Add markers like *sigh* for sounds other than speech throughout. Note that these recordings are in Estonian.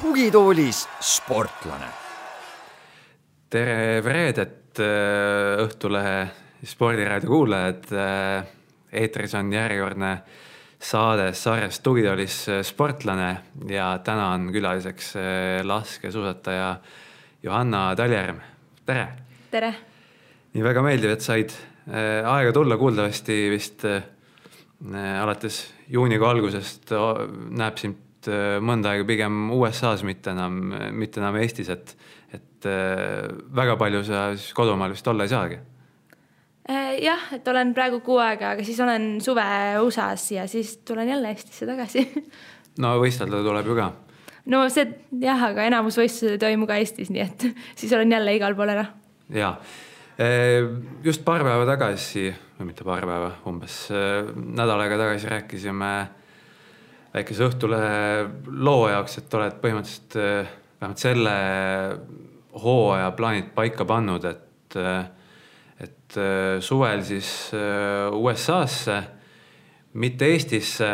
tugitoolis sportlane. tere reedet, äh, Õhtulehe spordiraadio kuulajad. Äh, eetris on järjekordne saade sarjast Tugitoolis äh, sportlane ja täna on külaliseks laskesuusataja Johanna Taljärv. tere. tere. nii väga meeldiv, et said aega tulla, kuuldavasti vist alates juunikuu algusest näeb sind mõnda aega pigem USA-s, mitte enam, mitte enam Eestis, et, et väga palju sa siis kodumaal vist olla ei saagi. Äh, jah, et olen praegu kuu aega, aga siis olen suve USA-s ja siis tulen jälle Eestisse tagasi no võistelda tuleb ju ka. no see jah, aga enamus võistlused ei toimu ka Eestis, nii et *laughs* siis olen jälle igal pool ära. ja, just paar päeva tagasi, või mitte paar päeva, umbes nädal aega tagasi rääkisime väikese Õhtulehe loo jaoks, et oled põhimõtteliselt vähemalt selle hooaja plaanid paika pannud, et, et eh, suvel siis USA-sse, mitte Eestisse.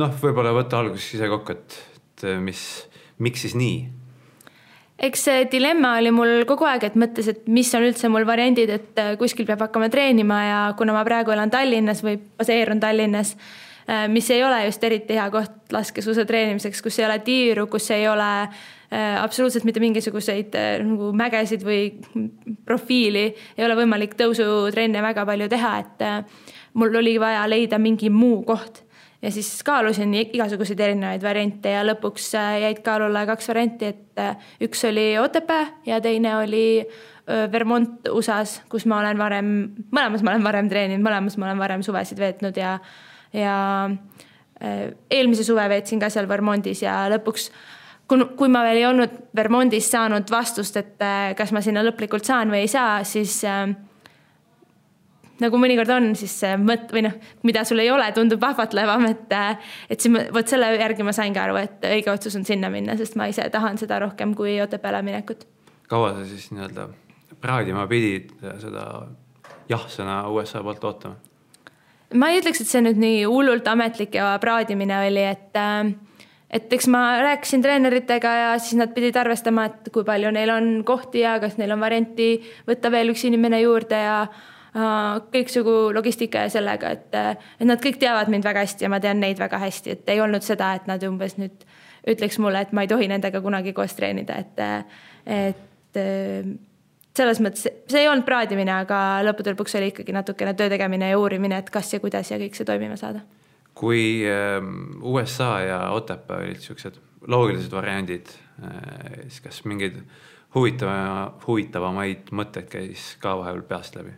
noh, võib-olla võta alguses ise kokku, et, et mis, miks siis nii eks see dilemma oli mul kogu aeg, et mõttes, et mis on üldse mul variandid, et äh, kuskil peab hakkama treenima ja kuna ma praegu elan Tallinnas või baseerun Tallinnas, äh, mis ei ole just eriti hea koht laskesuusa treenimiseks, kus ei ole tiiru, kus ei ole äh, absoluutselt mitte mingisuguseid nagu mägesid või profiili, ei ole võimalik tõusutrenne väga palju teha, et mul oli vaja leida mingi muu koht. Ja siis kaalusin igasuguseid erinevaid variante ja lõpuks äh, jäid kaalule kaks varianti, et äh, üks oli Otepää ja teine oli Vermont USA-s, kus ma olen varem, mõlemas ma olen varem treeninud, mõlemas ma olen varem suvesid veetnud ja, ja äh, eelmise suve veetsin ka seal Vermontis ja lõpuks kui, kui ma veel ei olnud Vermontis saanud vastust, et kas ma sinna lõplikult saan või ei saa, siis äh, nagu mõnikord on, siis see mõtt või noh, mida sul ei ole, tundub ahvatlevam, et, et siis vot selle järgi ma saingi aru, et õige otsus on sinna minna, sest ma ise tahan seda rohkem kui Otepääle minekut. kaua sa siis nii-öelda praadima pidid seda jah-sõna USA poolt ootama? ma ei ütleks, et see nüüd nii hullult ametlik ja praadimine oli, et et eks ma rääkisin treeneritega ja siis nad pidid arvestama, et kui palju neil on kohti ja kas neil on varianti võtta veel üks inimene juurde ja Äh, kõiksugu logistika ja sellega, et, et nad kõik teavad mind väga hästi ja ma tean neid väga hästi, et ei olnud seda, et nad umbes nüüd ütleks mulle, et ma ei tohi nendega kunagi koos treenida, et, et selles mõttes see ei olnud praadimine, aga lõppude lõpuks oli ikkagi natukene töö tegemine ja uurimine, et kas ja kuidas ja kõik see toimima saada. Kui ähm, USA ja Otepää olid siuksed loogilised variandid, äh, siis kas mingeid huvitava, huvitavamaid mõtteid käis ka vahepeal peast läbi?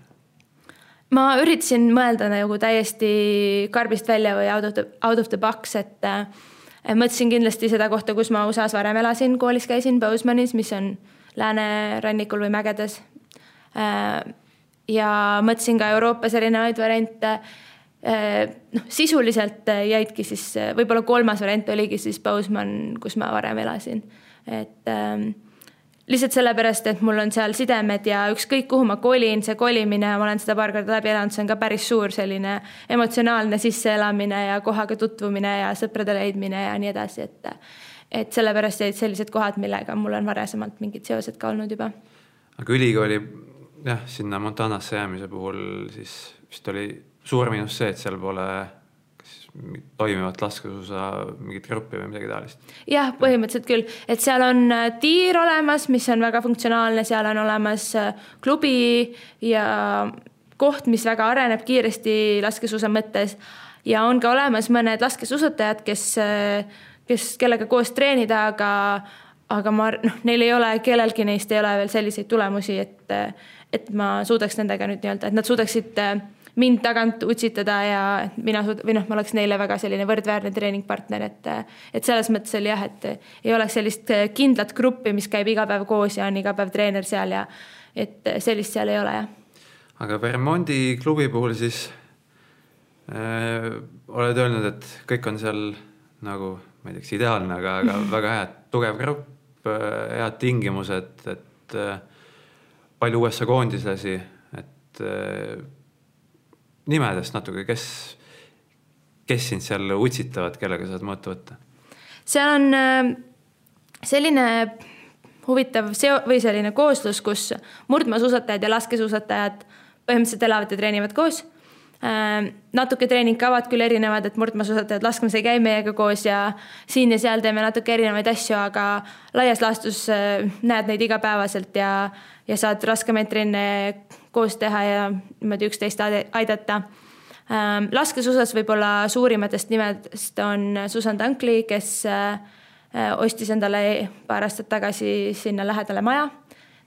ma üritasin mõelda nagu täiesti karbist välja või out of the, out of the box, et äh, mõtlesin kindlasti seda kohta, kus ma USA-s varem elasin, koolis käisin Bozemanis, mis on läänerannikul või mägedes äh,. ja mõtlesin ka Euroopas erinevaid variante. Noh, sisuliselt jäidki siis, võib-olla kolmas variant oligi siis Bozeman, kus ma varem elasin, et äh, lihtsalt sellepärast, et mul on seal sidemed ja ükskõik kuhu ma kolin, see kolimine, ma olen seda paar korda läbi elanud, see on ka päris suur selline emotsionaalne sisseelamine ja kohaga tutvumine ja sõprade leidmine ja nii edasi, et et sellepärast jäid sellised kohad, millega mul on varasemalt mingid seosed ka olnud juba. aga ülikooli jah, sinna Montanasse jäämise puhul siis vist oli suur miinus see, et seal pole toimivat laskesuusa mingit gruppi või midagi taolist? jah, põhimõtteliselt küll, et seal on äh, tiir olemas, mis on väga funktsionaalne, seal on olemas äh, klubi ja koht, mis väga areneb kiiresti laskesuusa mõttes ja on ka olemas mõned laskesuusatajad, kes, äh, kes, kellega koos treenida, aga aga ma, noh, neil ei ole, kellelgi neist ei ole veel selliseid tulemusi, et, et ma suudaks nendega nüüd nii-öelda, et nad suudaksid äh, mind tagant utsitada ja mina suud- või noh, ma oleks neile väga selline võrdväärne treeningpartner, et, et selles mõttes oli jah, et ei oleks sellist kindlat gruppi, mis käib iga päev koos ja on iga päev treener seal ja et sellist seal ei ole jah. aga Vermondi klubi puhul siis äh, oled öelnud, et kõik on seal nagu ma ei tea, kas ideaalne, aga, aga *laughs* väga hea, tugev grupp, head tingimused, et palju USA koondislasi, et nimedest natuke, kes, kes sind seal utsitavad, kellega saad mõõtu võtta? seal on selline huvitav seo- või selline kooslus, kus murdmaasuusatajad ja laskesuusatajad põhimõtteliselt elavad ja treenivad koos Äh, natuke treeningkavad küll erinevad, et murdmaasuusatajad laskmas ei käi meiega koos ja siin ja seal teeme natuke erinevaid asju, aga laias laastus äh, näed neid igapäevaselt ja, ja saad raskemaid trenne koos teha ja niimoodi üksteist aidata. Äh, laskesuusas võib-olla suurimatest nimedest on Susan Dunkley, kes ostis endale paar aastat tagasi sinna lähedale maja.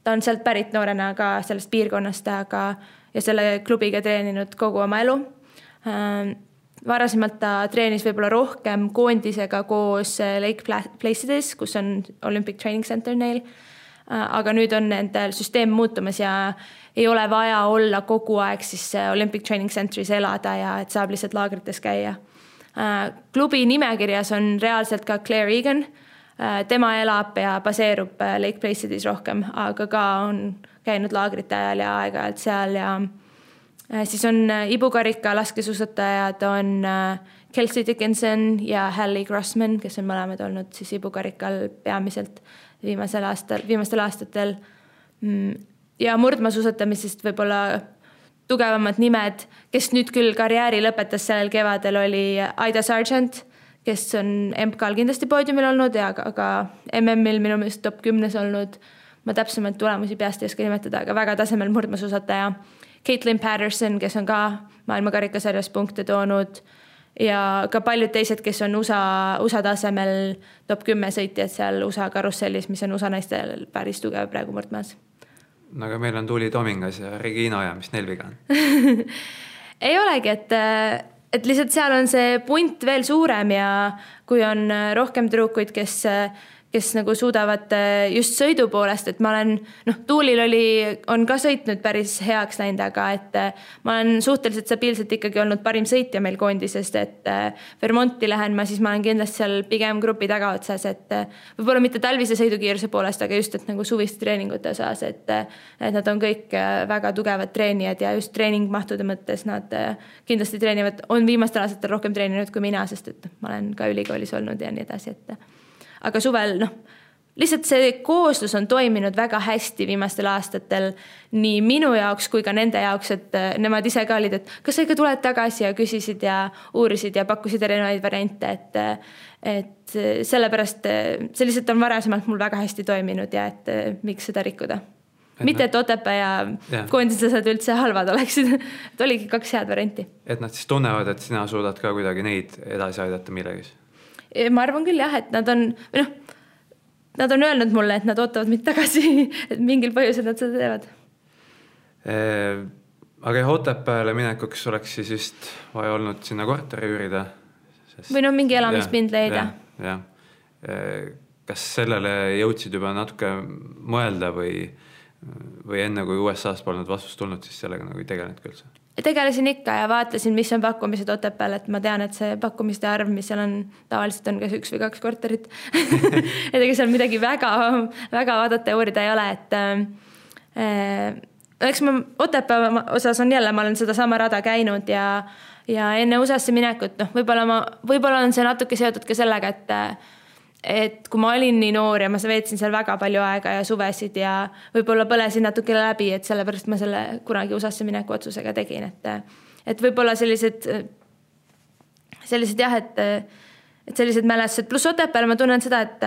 ta on sealt pärit noorena ka sellest piirkonnast, aga ja selle klubiga treeninud kogu oma elu. Ähm, varasemalt ta treenis võib-olla rohkem koondisega koos äh, Lake Placides, kus on Olympic Training Center neil. Äh, aga nüüd on nendel süsteem muutumas ja ei ole vaja olla kogu aeg siis äh, Olympic Training Centeris elada ja et saab lihtsalt laagrites käia. klubi nimekirjas on reaalselt ka Claire Egan tema elab ja baseerub Lake Placides rohkem, aga ka on käinud laagrite ajal ja aeg-ajalt seal ja äh, siis on äh, ibukarika laskesuusatajad on äh, Kelsey Dickinson ja Hallie Grossman, kes on mõlemad olnud siis ibukarikal peamiselt viimasel aastal, viimastel aastatel. Ja murdmaasuusatamisest võib-olla tugevamad nimed, kes nüüd küll karjääri lõpetas sellel kevadel, oli Aida Sargent, kes on MK-l kindlasti poodiumil olnud ja ka, ka MM-il minu meelest top kümnes olnud ma täpsemaid tulemusi peast ei oska nimetada, aga väga tasemel murdmaasuusataja. Caitlin Patterson, kes on ka maailma karikasarjas punkte toonud ja ka paljud teised, kes on USA, USA tasemel top kümme sõitjad seal USA karussellis, mis on USA naistel päris tugev praegu murdmaas. No aga meil on Tuuli Tomingas ja Regina Oja, mis neil viga on? *laughs* Ei olegi, et, et lihtsalt seal on see punt veel suurem ja kui on rohkem tüdrukuid, kes kes nagu suudavad äh, just sõidu poolest, et ma olen noh, Tuulil oli, on ka sõitnud päris heaks läinud, aga et äh, ma olen suhteliselt stabiilselt ikkagi olnud parim sõitja meil koondisest, et äh, Vermonti lähen ma, siis ma olen kindlasti seal pigem grupi tagaotsas, et võib-olla mitte talvise sõidukiiruse poolest, aga just, et nagu suviste treeningute osas, et et nad on kõik väga tugevad treenijad ja just treeningmahtude mõttes nad kindlasti treenivad, on viimastel aastatel rohkem treeninud kui mina, sest et ma olen ka ülikoolis olnud ja nii edasi, et aga suvel noh, lihtsalt see kooslus on toiminud väga hästi viimastel aastatel nii minu jaoks kui ka nende jaoks, et äh, nemad ise ka olid, et kas sa ikka tuled tagasi ja küsisid ja uurisid ja pakkusid erinevaid variante, et äh, et äh, sellepärast see lihtsalt on varasemalt mul väga hästi toiminud ja et miks seda rikkuda. mitte, et Otepää ja, ja. koondislased üldse halvad oleksid et oligi kaks head varianti. et nad siis tunnevad, et sina suudad ka kuidagi neid edasi aidata millegiga ma arvan küll jah, et nad on, või noh, nad on öelnud mulle, et nad ootavad mind tagasi *laughs* et mingil põhjusel nad seda teevad eee aga jah, Otepääle minekuks oleks siis vist vaja olnud sinna korteri üürida sest.... või no mingi elamispind leida ja,. jah, kas sellele jõudsid juba natuke mõelda või, või enne kui USA-st polnud vastust tulnud, siis sellega nagu ei tegelenud ka üldse? Tegelesin ikka ja vaatasin, mis on pakkumised Otepääl, et ma tean, et see pakkumiste arv, mis seal on, tavaliselt on kas üks või kaks korterit. *laughs* Et ega seal midagi väga, väga vaadata ja uurida ei ole, et äh, eks ma Otepää osas on jälle, ma olen sedasama rada käinud ja, ja enne USA-sse minekut, noh, võib-olla ma, võib-olla on see natuke seotud ka sellega, et et kui ma olin nii noor ja ma veetsin seal väga palju aega ja suvesid ja võib-olla põlesin natuke läbi, et sellepärast ma selle kunagi USA-sse mineku otsusega tegin, et, et võib-olla sellised, sellised jah, et, et sellised mälestused, pluss Otepääl ma tunnen seda, et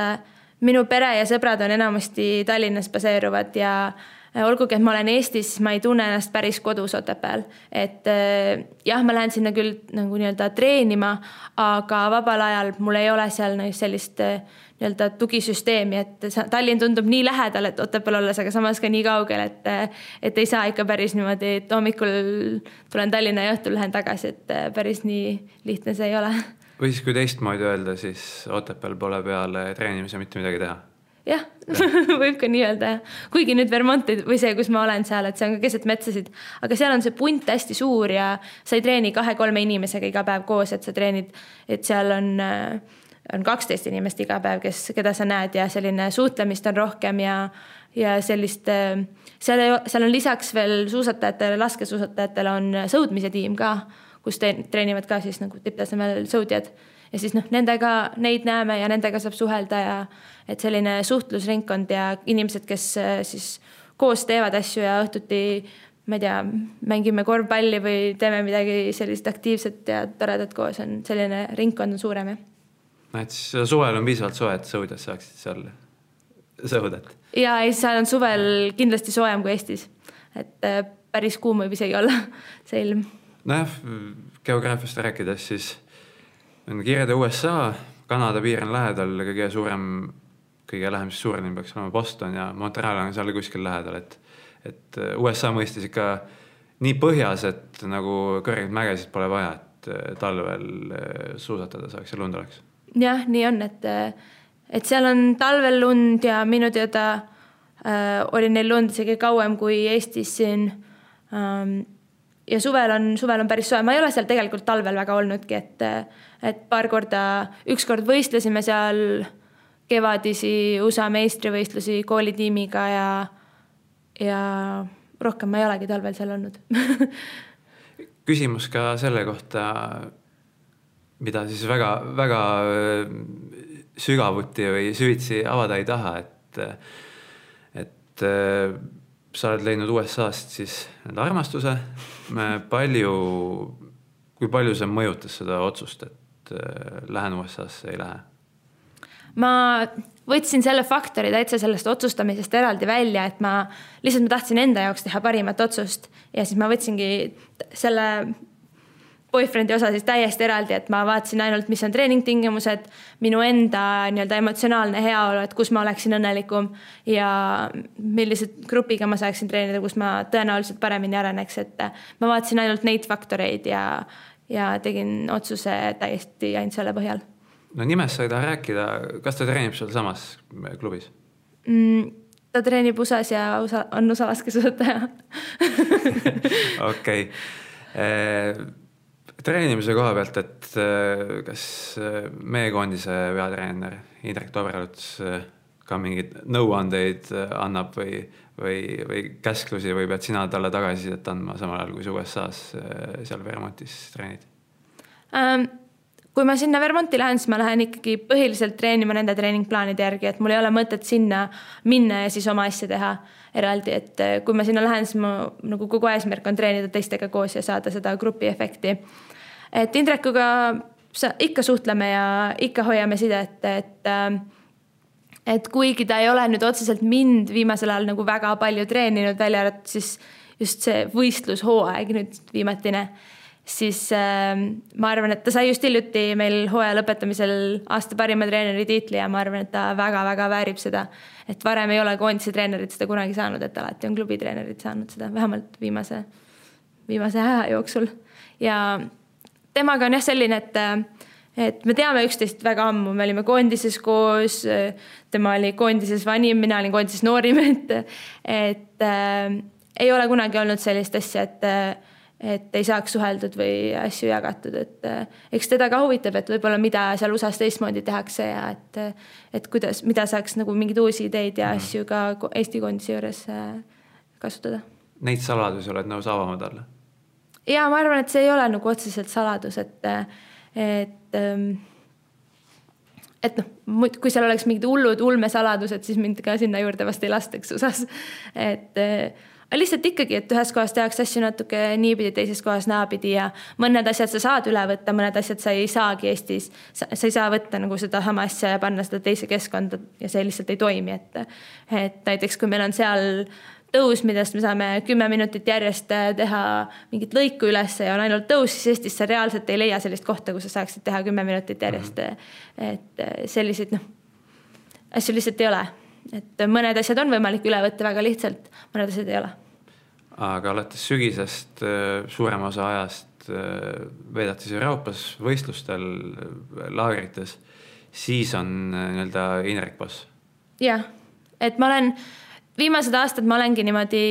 minu pere ja sõbrad on enamasti Tallinnas baseeruvad ja Äh, olgugi, et ma olen Eestis, ma ei tunne ennast päris kodus Otepääl, et äh, jah, ma lähen sinna küll nagu nii-öelda treenima, aga vabal ajal mul ei ole seal sellist äh, nii-öelda tugisüsteemi, et Tallinn tundub nii lähedal, et Otepääl olles, aga samas ka nii kaugel, et et ei saa ikka päris niimoodi, et hommikul tulen Tallinna ja õhtul lähen tagasi, et päris nii lihtne see ei ole. või siis, kui teistmoodi öelda, siis Otepääl pole peale treenimise mitte midagi teha jah *laughs* võib ka nii öelda jah. kuigi nüüd Vermont või see, kus ma olen seal, et see on ka keset metsasid, aga seal on see punt hästi suur ja sa ei treeni kahe-kolme inimesega iga päev koos, et sa treenid, et seal on äh, on kaksteist inimest iga päev, kes, keda sa näed ja selline suhtlemist on rohkem ja, ja sellist, seal, seal on lisaks veel suusatajatele, laskesuusatajatele on sõudmise tiim ka, kus te, treenivad ka siis nagu tipptasemel sõudjad. Ja siis noh, nendega, neid näeme ja nendega saab suhelda ja et selline suhtlusringkond ja inimesed, kes siis koos teevad asju ja õhtuti ma ei tea, mängime korvpalli või teeme midagi sellist aktiivset ja toredat koos, on selline ringkond on suurem jah. no et siis suvel on piisavalt soe, et sõudjad saaksid seal sõudet. ja ei, seal on suvel kindlasti soojem kui Eestis, et äh, päris kuum võib isegi olla *laughs* see ilm. nojah, geograafiast rääkides, siis on kirjade USA, Kanada piir on lähedal, kõige suurem, kõige lähem siis suurem peaks olema Boston ja Montreal on seal kuskil lähedal, et et äh, USA mõistis ikka nii põhjas, et nagu kõrgeid mägesid pole vaja, et äh, talvel äh, suusatada saaks ja lund oleks. jah, nii on, et, et seal on talvel lund ja minu teada äh, oli neil lund isegi kauem kui Eestis siin ähm,. Ja suvel on, suvel on päris soe, ma ei ole seal tegelikult talvel väga olnudki, et, et paar korda, ükskord võistlesime seal kevadisi USA meistrivõistlusi koolitiimiga ja ja rohkem ma ei olegi talvel seal olnud *laughs* küsimus ka selle kohta, mida siis väga-väga äh, sügavuti või süvitsi avada ei taha, et, et äh, sa oled leidnud USA-st siis nii-öelda armastuse. Palju, kui palju see mõjutas seda otsust, et äh, lähen USA-sse, ei lähe? ma võtsin selle faktori täitsa sellest otsustamisest eraldi välja, et ma lihtsalt ma tahtsin enda jaoks teha parimat otsust ja siis ma võtsingi selle boyfriend'i osa siis täiesti eraldi, et ma vaatasin ainult, mis on treeningtingimused, minu enda nii-öelda emotsionaalne heaolu, et kus ma oleksin õnnelikum ja millise grupiga ma saaksin treenida, kus ma tõenäoliselt paremini areneks, et ma vaatasin ainult neid faktoreid ja, ja tegin otsuse täiesti ainult selle põhjal. No nimest sa ei taha rääkida, kas ta treenib sealsamas klubis? Mm,? ta treenib USA-s ja USA, on USA laskesuusataja *laughs* okei. Eh, treenimise koha pealt, et eh, kas eh, meie koondise peatreener Indrek Tobreluts ka mingeid nõuandeid annab või, või, või käsklusi või pead sina talle tagasisidet andma samal ajal, kui sa USA-s seal Vermontis treenid um,? kui ma sinna Vermonti lähen, siis ma lähen ikkagi põhiliselt treenima nende treeningplaanide järgi, et mul ei ole mõtet sinna minna ja siis oma asja teha eraldi, et kui ma sinna lähen, siis mu nagu kogu eesmärk on treenida teistega koos ja saada seda grupi efekti. Et Indrekuga ikka suhtleme ja ikka hoiame sidet, et eh, et kuigi ta ei ole nüüd otseselt mind viimasel ajal nagu väga palju treeninud, välja arvatud siis just see võistlushooaeg nüüd viimatine siis äh, ma arvan, et ta sai just hiljuti meil hooaja lõpetamisel aasta parima treeneri tiitli ja ma arvan, et ta väga-väga väärib seda. et varem ei ole koondise treenerid seda kunagi saanud, et alati on klubi treenerid saanud seda, vähemalt viimase, viimase aja jooksul. ja temaga on jah selline, et, et me teame üksteist väga ammu, me olime koondises koos, tema oli koondises vanim, mina olin koondises noorim, *laughs* et, et äh, ei ole kunagi olnud sellist asja, et et ei saaks suheldud või asju jagatud, et eh, eks teda ka huvitab, et võib-olla mida seal USA-s teistmoodi tehakse ja et, et kuidas, mida saaks nagu mingeid uusi ideid ja mm. asju ka Eesti koondise juures kasutada. Neid saladusi oled nõus avama talle? Ja ma arvan, et see ei ole nagu otseselt saladus, et, et ehm, et noh, kui seal oleks mingid hullud ulmesaladused, siis mind ka sinna juurde vast ei lastaks USA-s. et aga lihtsalt ikkagi, et ühes kohas tehakse asju natuke niipidi, teises kohas naapidi ja mõned asjad sa saad üle võtta, mõned asjad sa ei saagi Eestis. sa ei saa võtta nagu sedasama asja ja panna seda teise keskkonda ja see lihtsalt ei toimi, et. et näiteks kui meil on seal tõus, millest me saame kümme minutit järjest teha mingit lõiku üles ja on ainult tõus, siis Eestis sa reaalselt ei leia sellist kohta, kus sa saaksid teha kümme minutit järjest mm. -hmm. et selliseid noh, asju lihtsalt ei ole et mõned asjad on võimalik üle võtta väga lihtsalt, mõned asjad ei ole. aga alates sügisest äh, suurema osa ajast äh, veedad siis Euroopas võistlustel, äh, laagrites, siis on nii-öelda Indrek Boss? jah, et ma olen, viimased aastad ma olengi niimoodi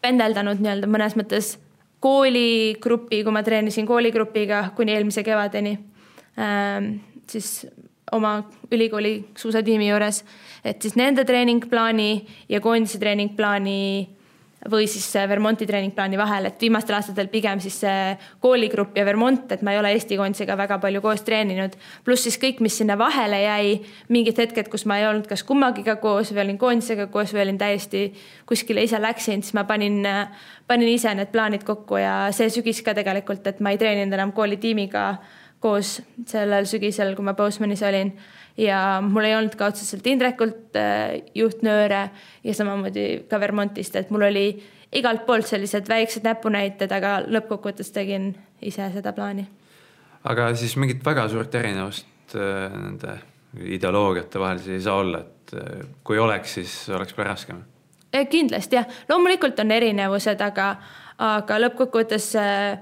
pendeldanud nii-öelda mõnes mõttes kooligrupi, kui ma treenisin kooligrupiga kuni eelmise kevadeni ähm, siis oma ülikooli suusatiimi juures, et siis nende treeningplaani ja koondise treeningplaani või siis Vermonti treeningplaani vahel, et viimastel aastatel pigem siis see kooligrupp ja Vermont, et ma ei ole Eesti koondisega väga palju koos treeninud. pluss siis kõik, mis sinna vahele jäi, mingid hetked, kus ma ei olnud kas kummagiga koos või olin koondisega koos või olin täiesti kuskile ise läksin, siis ma panin, panin ise need plaanid kokku ja see sügis ka tegelikult, et ma ei treeninud enam koolitiimiga koos sellel sügisel, kui ma Postmanis olin ja mul ei olnud ka otseselt Indrekult äh, juhtnööre ja samamoodi ka Vermontist, et mul oli igalt poolt sellised väiksed näpunäited, aga lõppkokkuvõttes tegin ise seda plaani. aga siis mingit väga suurt erinevust äh, nende ideoloogiate vahel siis ei saa olla, et äh, kui oleks, siis oleks palju raskem? kindlasti jah, loomulikult on erinevused, aga, aga lõppkokkuvõttes äh,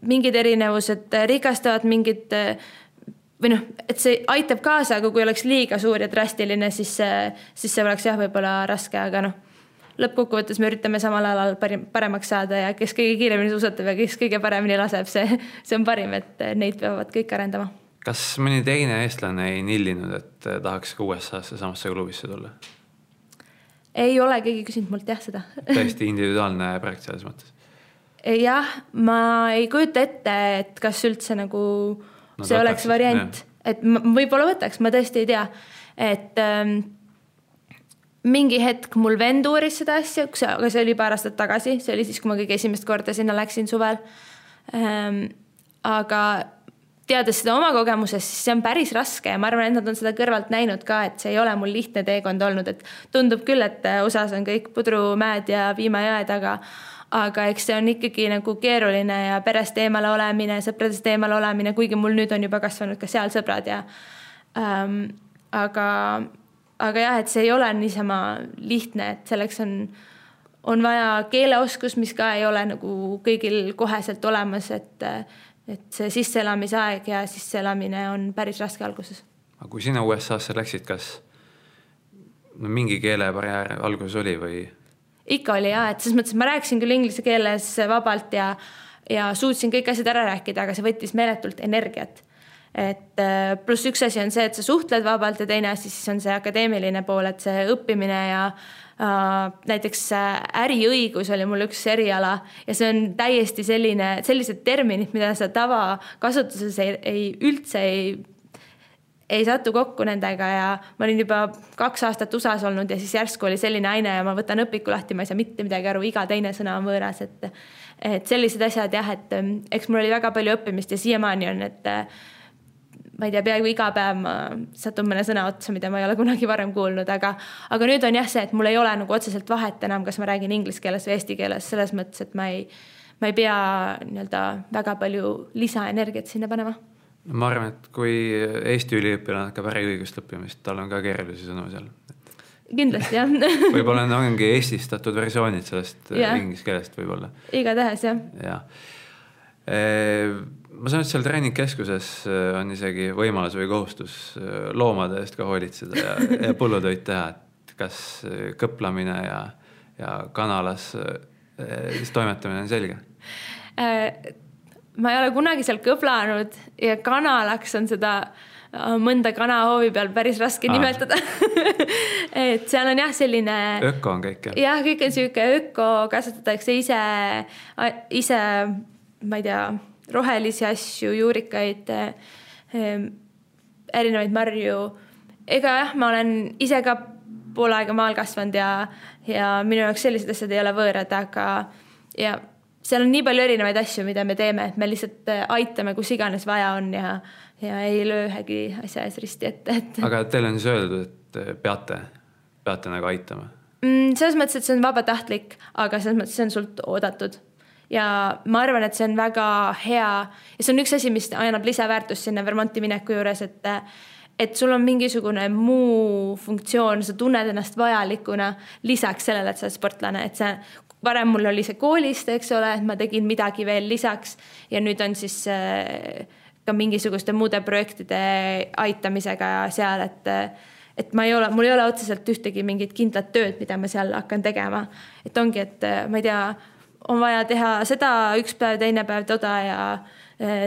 mingid erinevused rikastavad, mingid äh, või noh, et see aitab kaasa, aga kui oleks liiga suur ja drastiline, siis see, siis see oleks jah, võib-olla raske, aga noh, lõppkokkuvõttes me üritame samal alal parim, paremaks saada ja kes kõige kiiremini suusatab ja kes kõige paremini laseb, see, see on parim, et neid peavad kõik arendama. kas mõni teine eestlane ei nillinud, et tahaks ka USA-sse samasse klubisse tulla? ei ole keegi küsinud mult jah seda *laughs* täiesti individuaalne projekt selles mõttes? jah, ma ei kujuta ette, et kas üldse nagu no, see oleks variant, et võib-olla võtaks, ma tõesti ei tea, et ähm, mingi hetk mul vend uuris seda asja, aga see oli paar aastat tagasi, see oli siis, kui ma kõige esimest korda sinna läksin suvel. Ähm,. aga teades seda oma kogemusest, siis see on päris raske ja ma arvan, et nad on seda kõrvalt näinud ka, et see ei ole mul lihtne teekond olnud, et tundub küll, et USA-s on kõik pudrumäed ja piimajõed, aga aga eks see on ikkagi nagu keeruline ja perest eemale olemine, sõpradest eemale olemine, kuigi mul nüüd on juba kasvanud ka seal sõbrad ja ähm, aga, aga jah, et see ei ole niisama lihtne, et selleks on, on vaja keeleoskus, mis ka ei ole nagu kõigil koheselt olemas, et, et see sisseelamisaeg ja sisseelamine on päris raske alguses. aga kui sina USA-sse läksid, kas no mingi keelebarjäär alguses oli või? Ikka oli ja, et selles mõttes, et ma rääkisin küll inglise keeles vabalt ja, ja suutsin kõik asjad ära rääkida, aga see võttis meeletult energiat. et äh, pluss üks asi on see, et sa suhtled vabalt ja teine asi siis on see akadeemiline pool, et see õppimine ja äh, näiteks äriõigus oli mul üks eriala ja see on täiesti selline, sellised terminid, mida sa tavakasutuses ei, ei üldse ei ei satu kokku nendega ja ma olin juba kaks aastat USA-s olnud ja siis järsku oli selline aine ja ma võtan õpiku lahti, ma ei saa mitte midagi aru, iga teine sõna on võõras, et et sellised asjad jah, et eks mul oli väga palju õppimist ja siiamaani on, et ma ei tea, peaaegu iga päev ma satun mõne sõna otsa, mida ma ei ole kunagi varem kuulnud, aga aga nüüd on jah see, et mul ei ole nagu otseselt vahet enam, kas ma räägin inglise keeles või eesti keeles, selles mõttes, et ma ei, ma ei pea nii-öelda väga palju lisaenergiat sinna panema ma arvan, et kui Eesti üliõpilane hakkab äriõigust õppima, siis tal on ka keerulisi sõnu seal. kindlasti jah *laughs* võib-olla ongi eestistatud versioonid sellest yeah. inglise keelest võib-olla. igatahes jah. jah. ma saan aru, et seal treeningkeskuses äh, on isegi võimalus või kohustus äh, loomade eest ka hoolitseda ja, ja põllutöid teha, et kas äh, kõplamine ja, ja kanalas siis toimetamine on selge ma ei ole kunagi seal kõblanud ja kanalaks on seda äh, mõnda kanahoovi peal päris raske Aa. nimetada *laughs* et seal on jah, selline. öko on kõik jah? jah, kõik on sihuke öko, kasvatatakse ise, ise, ma ei tea, rohelisi asju, juurikaid ähm,, erinevaid marju. ega jah, ma olen ise ka pool aega maal kasvanud ja, ja minu jaoks sellised asjad ei ole võõrad, aga ja seal on nii palju erinevaid asju, mida me teeme, et me lihtsalt äh, aitame, kus iganes vaja on ja, ja ei löö ühegi asja ees risti ette, et. *laughs* aga teile on siis öeldud, et äh, peate, peate nagu aitama mm,? selles mõttes, et see on vabatahtlik, aga selles mõttes see on sult oodatud ja ma arvan, et see on väga hea ja see on üks asi, mis annab lisaväärtust sinna Vermonti mineku juures, et et sul on mingisugune muu funktsioon, sa tunned ennast vajalikuna lisaks sellele, et sa oled sportlane, et see varem mul oli see koolist, eks ole, et ma tegin midagi veel lisaks ja nüüd on siis äh, ka mingisuguste muude projektide aitamisega seal, et et ma ei ole, mul ei ole otseselt ühtegi mingit kindlat tööd, mida ma seal hakkan tegema. et ongi, et äh, ma ei tea, on vaja teha seda üks päev, teine päev toda ja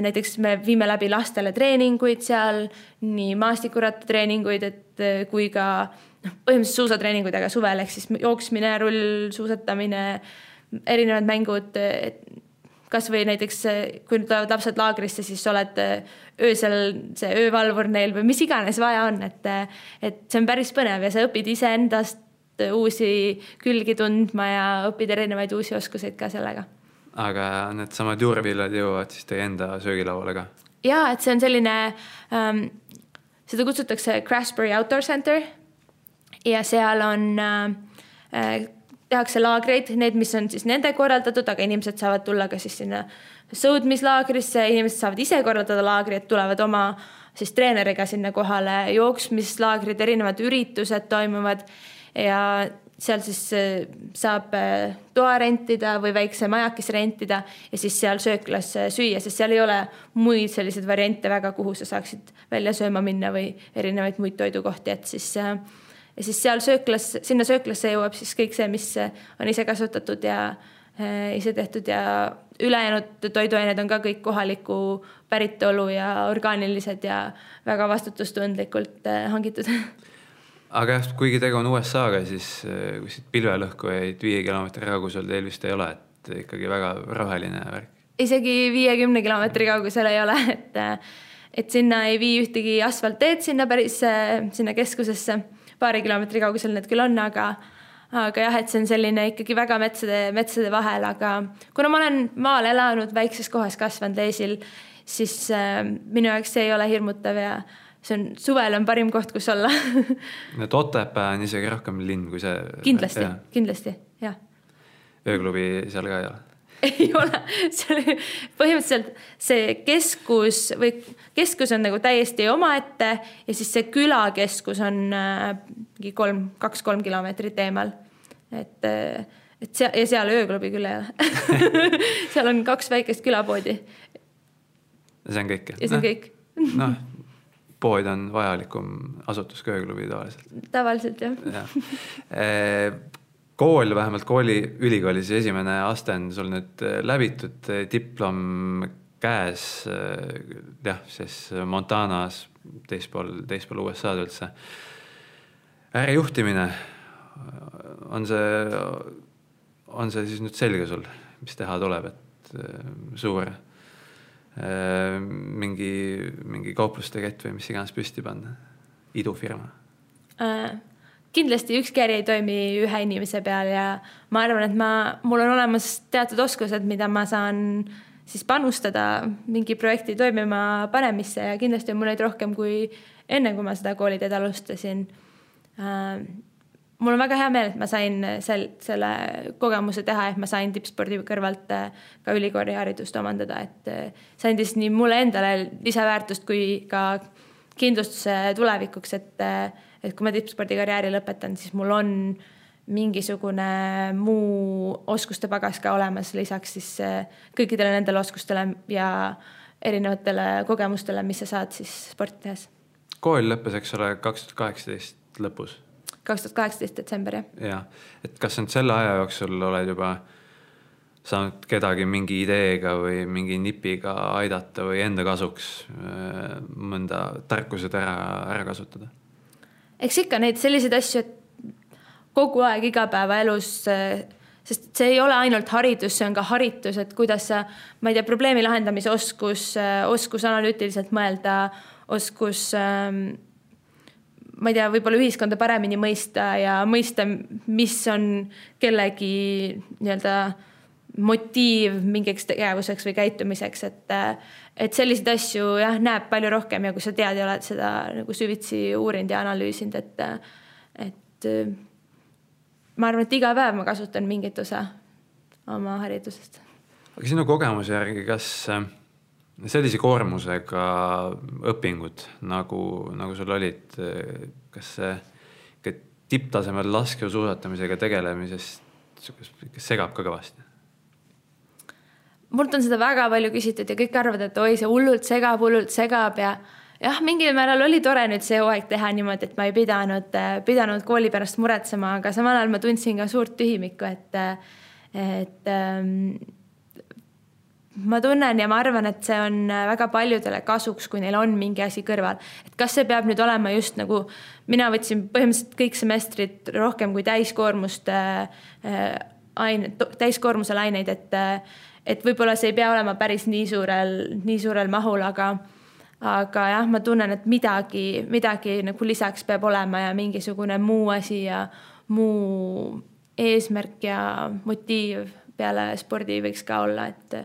näiteks me viime läbi lastele treeninguid seal, nii maastikurattatreeninguid, et kui ka noh, põhimõtteliselt suusatreeninguid, aga suvel ehk siis jooksmine, rullsuusatamine, erinevad mängud, kasvõi näiteks kui tulevad lapsed laagrisse, siis oled öösel see öövalvur neil või mis iganes vaja on, et, et see on päris põnev ja sa õpid iseendast uusi külgi tundma ja õpid erinevaid uusi oskuseid ka sellega. aga needsamad juurviljad jõuavad siis teie enda söögilauale ka? ja et see on selline ähm,, seda kutsutakse Crashbury Outdoor Center ja seal on äh, tehakse laagreid, need, mis on siis nende korraldatud, aga inimesed saavad tulla ka siis sinna sõudmislaagrisse, inimesed saavad ise korraldada laagri, et tulevad oma siis treeneriga sinna kohale, jooksmislaagrid, erinevad üritused toimuvad. Ja seal siis äh, saab äh, toa rentida või väikse majakese rentida ja siis seal sööklas äh, süüa, sest seal ei ole muid selliseid variante väga, kuhu sa saaksid välja sööma minna või erinevaid muid toidukohti, et siis äh, ja siis seal sööklas, sinna sööklasse jõuab siis kõik see, mis on ise kasvatatud ja äh, ise tehtud ja ülejäänud toiduained on ka kõik kohalikku päritolu ja orgaanilised ja väga vastutustundlikult äh, hangitud. aga jah, kuigi tegu on USA-ga, siis äh, kuskilt pilvelõhkujaid viie kilomeetri kaugusel teil vist ei ole, et ikkagi väga roheline värk. isegi viiekümne kilomeetri kaugusel ei ole, et, et sinna ei vii ühtegi asfaltteed sinna päris sinna keskusesse paari kilomeetri kaugusel need küll on, aga aga jah, et see on selline ikkagi väga metsade, metsade vahel, aga kuna ma olen maal elanud, väikses kohas kasvanud Eesil, siis äh, minu jaoks see ei ole hirmutav ja see on, suvel on parim koht, kus olla *laughs* et Otepää on isegi rohkem linn kui see. kindlasti, kindlasti, jah. ööklubi seal ka ei ole? *laughs* ei ole, see oli põhimõtteliselt see keskus või keskus on nagu täiesti omaette ja siis see külakeskus on äh, mingi kolm, kaks-kolm kilomeetrit eemal. et, äh, et seal ja seal ööklubi küll ei ole *laughs* seal on kaks väikest külapoodi. ja see on kõik? ja see on kõik. *laughs* noh, pood on vajalikum asutus kui ööklubi tavaliselt. tavaliselt jah ja. Kool, vähemalt kooli, ülikoolis esimene aste on sul nüüd äh, läbitud, äh, diplom käes, äh, jah, siis Montanas, teispool, teispool USA-d üldse. ärijuhtimine, on see, on see siis nüüd selge sul, mis teha tuleb, et suur mingi, mingi kaupluste kett või mis iganes püsti panna, idufirma äh.? Kindlasti ükski äri ei toimi ühe inimese peal ja ma arvan, et ma, mul on olemas teatud oskused, mida ma saan siis panustada mingi projekti toimima panemisse ja kindlasti on mul neid rohkem kui enne, kui ma seda kooliteed alustasin. Äh, mul on väga hea meel, et ma sain sel, selle kogemuse teha, et ma sain tippspordi kõrvalt äh, ka ülikooliharidust omandada, et äh, see andis nii mulle endale lisaväärtust kui ka kindlustuse tulevikuks, et et kui ma tippspordikarjääri lõpetan, siis mul on mingisugune muu oskuste pagas ka olemas, lisaks siis eh, kõikidele nendele oskustele ja erinevatele kogemustele, mis sa saad siis sporti tehes. kool lõppes, eks ole, kaks tuhat kaheksateist lõpus. kaks tuhat kaheksateist detsember, jah. jah, et kas sa nüüd selle aja jooksul oled juba saanud kedagi mingi ideega või mingi nipiga aidata või enda kasuks eh, mõnda tarkused ära, ära kasutada? eks ikka neid selliseid asju, et kogu aeg igapäevaelus, sest see ei ole ainult haridus, see on ka haritus, et kuidas sa, ma ei tea, probleemi lahendamise oskus, oskus analüütiliselt mõelda, oskus ähm, ma ei tea, võib-olla ühiskonda paremini mõista ja mõista, mis on kellegi nii-öelda motiiv mingiks tegevuseks või käitumiseks, et et selliseid asju jah, näeb palju rohkem ja kui sa tead ja oled seda nagu süvitsi uurinud ja analüüsinud, et, et ma arvan, et iga päev ma kasutan mingit osa oma haridusest. aga sinu kogemuse järgi, kas sellise koormusega õpingud nagu, nagu sul olid, kas see tipptasemel laskesuusatamisega tegelemisest segab ka kõvasti? Mult on seda väga palju küsitud ja kõik arvavad, et oi, see hullult segab, hullult segab ja jah, mingil määral oli tore nüüd see hooaeg teha niimoodi, et ma ei pidanud, pidanud kooli pärast muretsema, aga samal ajal ma tundsin ka suurt tühimikku, et, et ähm, ma tunnen ja ma arvan, et see on väga paljudele kasuks, kui neil on mingi asi kõrval. et kas see peab nüüd olema just nagu, mina võtsin põhimõtteliselt kõik semestrid rohkem kui täiskoormust äh, aine, täiskoormusel aineid, et et võib-olla see ei pea olema päris nii suurel, nii suurel mahul, aga aga jah, ma tunnen, et midagi, midagi nagu lisaks peab olema ja mingisugune muu asi ja muu eesmärk ja motiiv peale spordi võiks ka olla, et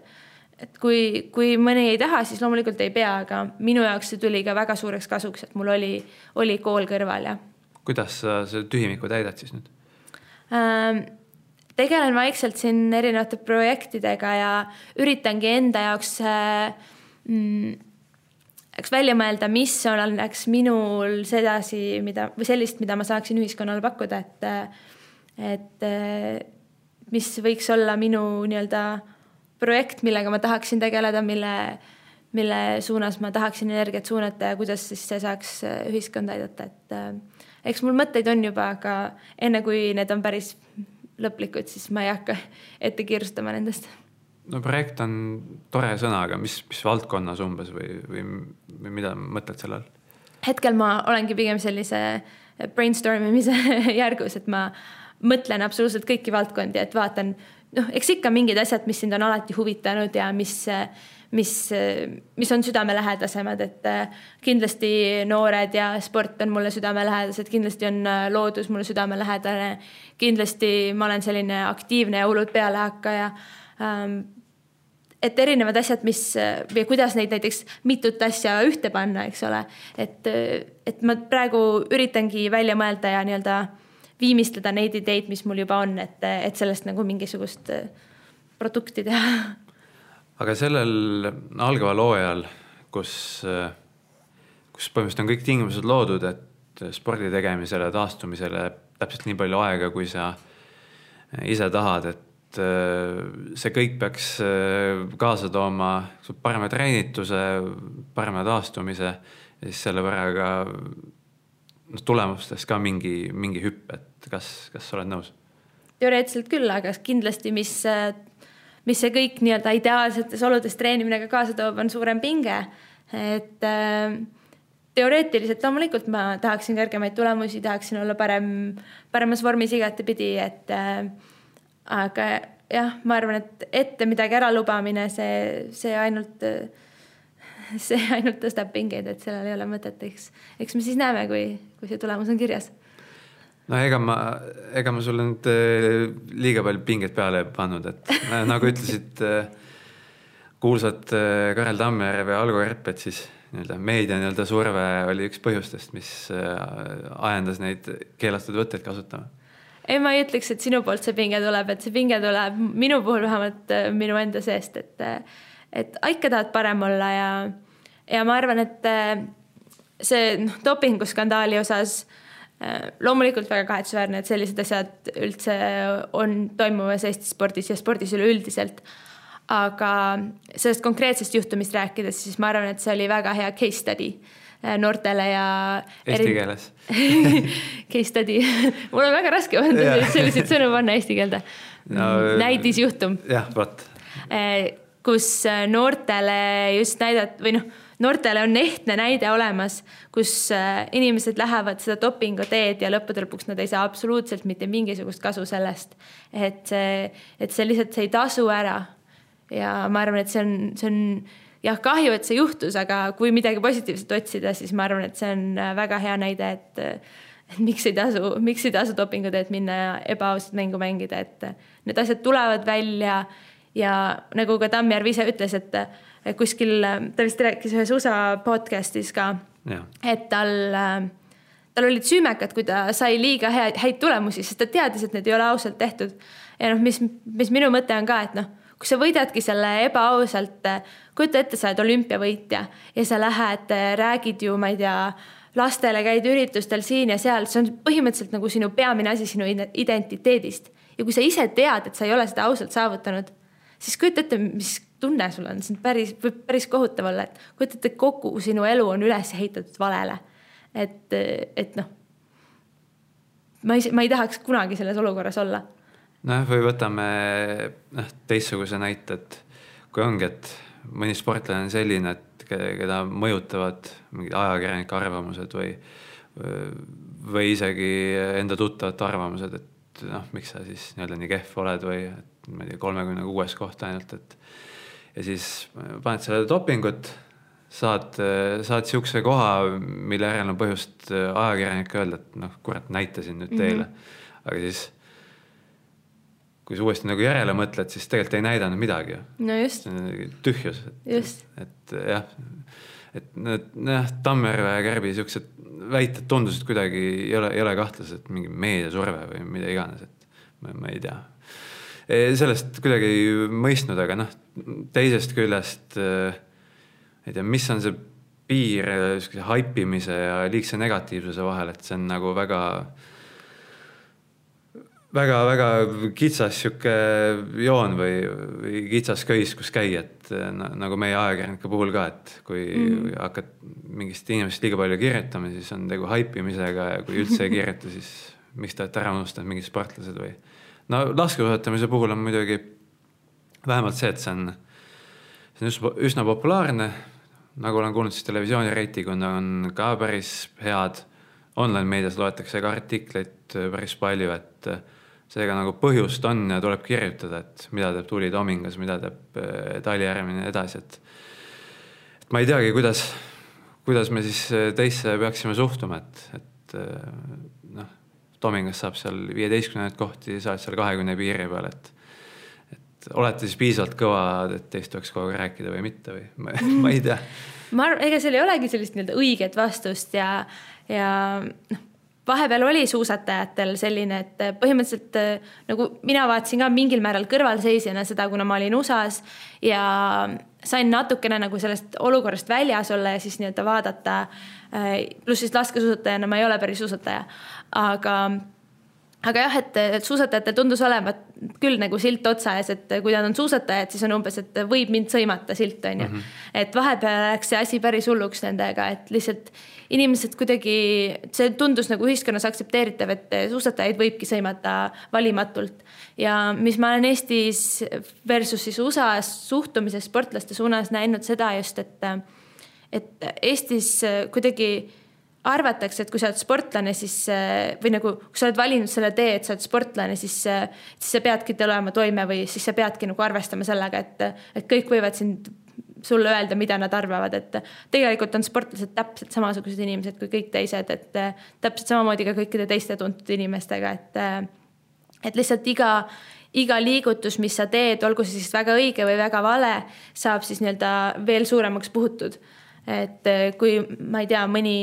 et kui, kui mõni ei taha, siis loomulikult ei pea, aga minu jaoks see tuli ka väga suureks kasuks, et mul oli, oli kool kõrval ja. kuidas sa selle tühimiku täidad siis nüüd ähm,? Tegelen vaikselt siin erinevate projektidega ja üritangi enda jaoks äh, mm, eks välja mõelda, mis oleks minul sedasi, mida või sellist, mida ma saaksin ühiskonnale pakkuda, et et mis võiks olla minu nii-öelda projekt, millega ma tahaksin tegeleda, mille, mille suunas ma tahaksin energiat suunata ja kuidas siis see saaks ühiskonda aidata, et eks mul mõtteid on juba, aga enne kui need on päris lõplikud, siis ma ei hakka ette kiirustama nendest no projekt on tore sõna, aga mis, mis valdkonnas umbes või, või, või mida mõtled selle all? hetkel ma olengi pigem sellise brainstorm imise *laughs* järgus, et ma mõtlen absoluutselt kõiki valdkondi, et vaatan, noh, eks ikka mingid asjad, mis sind on alati huvitanud ja mis, mis, mis on südamelähedasemad, et kindlasti noored ja sport on mulle südamelähedased, kindlasti on loodus mulle südamelähedane. kindlasti ma olen selline aktiivne ja hullult pealehakkaja ähm, et erinevad asjad, mis või kuidas neid näiteks mitut asja ühte panna, eks ole. et, et ma praegu üritangi välja mõelda ja nii-öelda viimistleda neid ideid, mis mul juba on, et, et sellest nagu mingisugust produkti teha. *laughs* aga sellel algaval hooajal, kus, kus põhimõtteliselt on kõik tingimused loodud, et spordi tegemisele, taastumisele täpselt nii palju aega, kui sa ise tahad, et äh, see kõik peaks äh, kaasa tooma parema treenituse, parema taastumise ja siis selle võrra ka noh, tulemustes ka mingi, mingi hüpp, et kas, kas sa oled nõus? teoreetiliselt küll, aga kindlasti, mis, mis see kõik nii-öelda ideaalsetes oludes treenimine ka kaasa toob, on suurem pinge. et äh, teoreetiliselt loomulikult ma tahaksin kõrgemaid tulemusi, tahaksin olla parem, paremas vormis igatepidi, et äh, aga jah, ma arvan, et ette midagi ära lubamine, see, see ainult, see ainult tõstab pingeid, et sellel ei ole mõtet, eks, eks me siis näeme, kui, kui see tulemus on kirjas. No ega ma, ega ma sulle nüüd eh, liiga palju pinget peale ei pannud, et nagu ütlesid eh, kuulsad eh, Karel Tammjärv ja Algo Erpet, siis nii-öelda meedia nii-öelda surve oli üks põhjustest, mis ajendas neid keelatud võtteid kasutama. Ei, ma ei ütleks, et sinu poolt see pinge tuleb, et see pinge tuleb minu puhul vähemalt äh, minu enda seest, et, äh, et ikka tahad parem olla ja, ja ma arvan, et äh, see noh, dopinguskandaali osas loomulikult väga kahetsusväärne, et sellised asjad üldse on toimumas Eesti spordis ja spordis üleüldiselt. aga sellest konkreetsest juhtumist rääkides, siis ma arvan, et see oli väga hea case study Äh, noortele ja. Eesti eri... keeles *laughs* Case study mul on väga raske selliseid sõnu panna eesti keelde no,. näidisjuhtum. jah, vot. Äh, kus äh, noortele just näidata või noh, noortele on ehtne näide olemas, kus inimesed lähevad seda dopingu teed ja lõppude lõpuks nad ei saa absoluutselt mitte mingisugust kasu sellest. et see, et see lihtsalt, see ei tasu ära. ja ma arvan, et see on, see on jah, kahju, et see juhtus, aga kui midagi positiivset otsida, siis ma arvan, et see on äh, väga hea näide, et et miks ei tasu, miks ei tasu dopingu teed minna ja ebaausat mängu mängida, et need asjad tulevad välja ja nagu ka Tammjärv ise ütles, et kuskil, ta vist rääkis ühes USA podcast'is ka, et tal tal olid süümekad, kui ta sai liiga häid, häid tulemusi, sest ta teadis, et need ei ole ausalt tehtud. ja noh, mis, mis minu mõte on ka, et noh, kui sa võidadki selle ebaausalt, kujuta ette, sa oled olümpiavõitja ja sa lähed, räägid ju, ma ei tea, lastele käid üritustel siin ja seal, see on põhimõtteliselt nagu sinu peamine asi sinu identiteedist. ja kui sa ise tead, et sa ei ole seda ausalt saavutanud, siis kujuta ette, mis tunne sul on, see on päris, võib päris kohutav olla, et kujuta ette, kogu sinu elu on üles ehitatud valele. et, et noh, ma ei, ma ei tahaks kunagi selles olukorras olla noh, või võtame noh, teistsuguse näite, et kui ongi, et mõni sportlane on selline, et keda mõjutavad mingid ajakirjanike arvamused või, või isegi enda tuttavate arvamused, et noh, miks sa siis nii-öelda nii kehv oled või et ma ei tea, kolmekümne kuues koht ainult, et ja siis paned sellele dopingut, saad, saad niisuguse koha, mille järel on põhjust ajakirjanik öelda, et noh, kurat, näitasin nüüd teile mm. -hmm. aga siis kui sa uuesti nagu järele mõtled, siis tegelikult ei näidanud midagi. no just. tühjus. just. et jah, et need jah, Tammjärve ja Kärbi siuksed väited tundusid kuidagi ei ole, ei ole kahtlased, mingi meediasurve või mida iganes, et ma, ma ei tea. Sellest kuidagi ei mõistnud, aga noh, teisest küljest ei tea, mis on see piir sihukese haipimise ja liigse negatiivsuse vahel, et see on nagu väga väga-väga kitsas sihuke joon või, või kitsas köis, kus käia, et nagu meie ajakirjanike puhul ka, et kui mm. hakkad mingist inimesest liiga palju kirjutama, siis on tegu haipimisega ja kui üldse ei kirjuta, siis miks te olete ära unustanud mingid sportlased või. No laskesuusatamise puhul on muidugi vähemalt see, et see on, see on üsna, üsna populaarne. nagu olen kuulnud, siis televisiooni reitingud on ka päris head. Online meedias loetakse ka artikleid päris palju, et seega nagu põhjust on ja tuleb kirjutada, et mida teeb Tuuli Tomingas, mida teeb äh, Tali Järvine ja edasi, et. et ma ei teagi, kuidas, kuidas me siis äh, teisse peaksime suhtuma, et, et Tomingas saab seal viieteistkümnendaid kohti, sa oled seal kahekümne piiri peal, et. et olete siis piisavalt kõvad, et teist tuleks kogu aeg rääkida või mitte või ma, *laughs* ma ei tea. ma arvan, ega seal ei olegi sellist nii-öelda õiget vastust ja, ja noh vahepeal oli suusatajatel selline, et põhimõtteliselt äh, nagu mina vaatasin ka mingil määral kõrvalseisjana seda, kuna ma olin USA-s ja sain natukene nagu sellest olukorrast väljas olla ja siis nii-öelda vaadata. Äh, pluss siis laskesuusatajana ma ei ole päris suusataja, aga aga jah, et, suusatajatel tundus olevat küll nagu silt otsa ees, et kui nad on suusatajad, siis on umbes, et võib mind sõimata silt on ju mm. -hmm. et vahepeal läks see asi päris hulluks nendega, et lihtsalt inimesed kuidagi, see tundus nagu ühiskonnas aktsepteeritav, et suusatajaid võibki sõimata valimatult. ja mis ma olen Eestis versus siis USA-s suhtumises sportlaste suunas näinud seda just, et, et Eestis kuidagi arvatakse, et kui sa oled sportlane, siis või nagu, kui sa oled valinud selle tee, et sa oled sportlane, siis, siis sa peadki tulema toime või siis sa peadki nagu arvestama sellega, et, et kõik võivad sind sulle öelda, mida nad arvavad, et tegelikult on sportlased täpselt samasugused inimesed kui kõik teised, et täpselt samamoodi ka kõikide teiste tuntud inimestega, et, et lihtsalt iga, iga liigutus, mis sa teed, olgu see siis väga õige või väga vale, saab siis nii-öelda veel suuremaks puhutud. et kui ma ei tea, mõni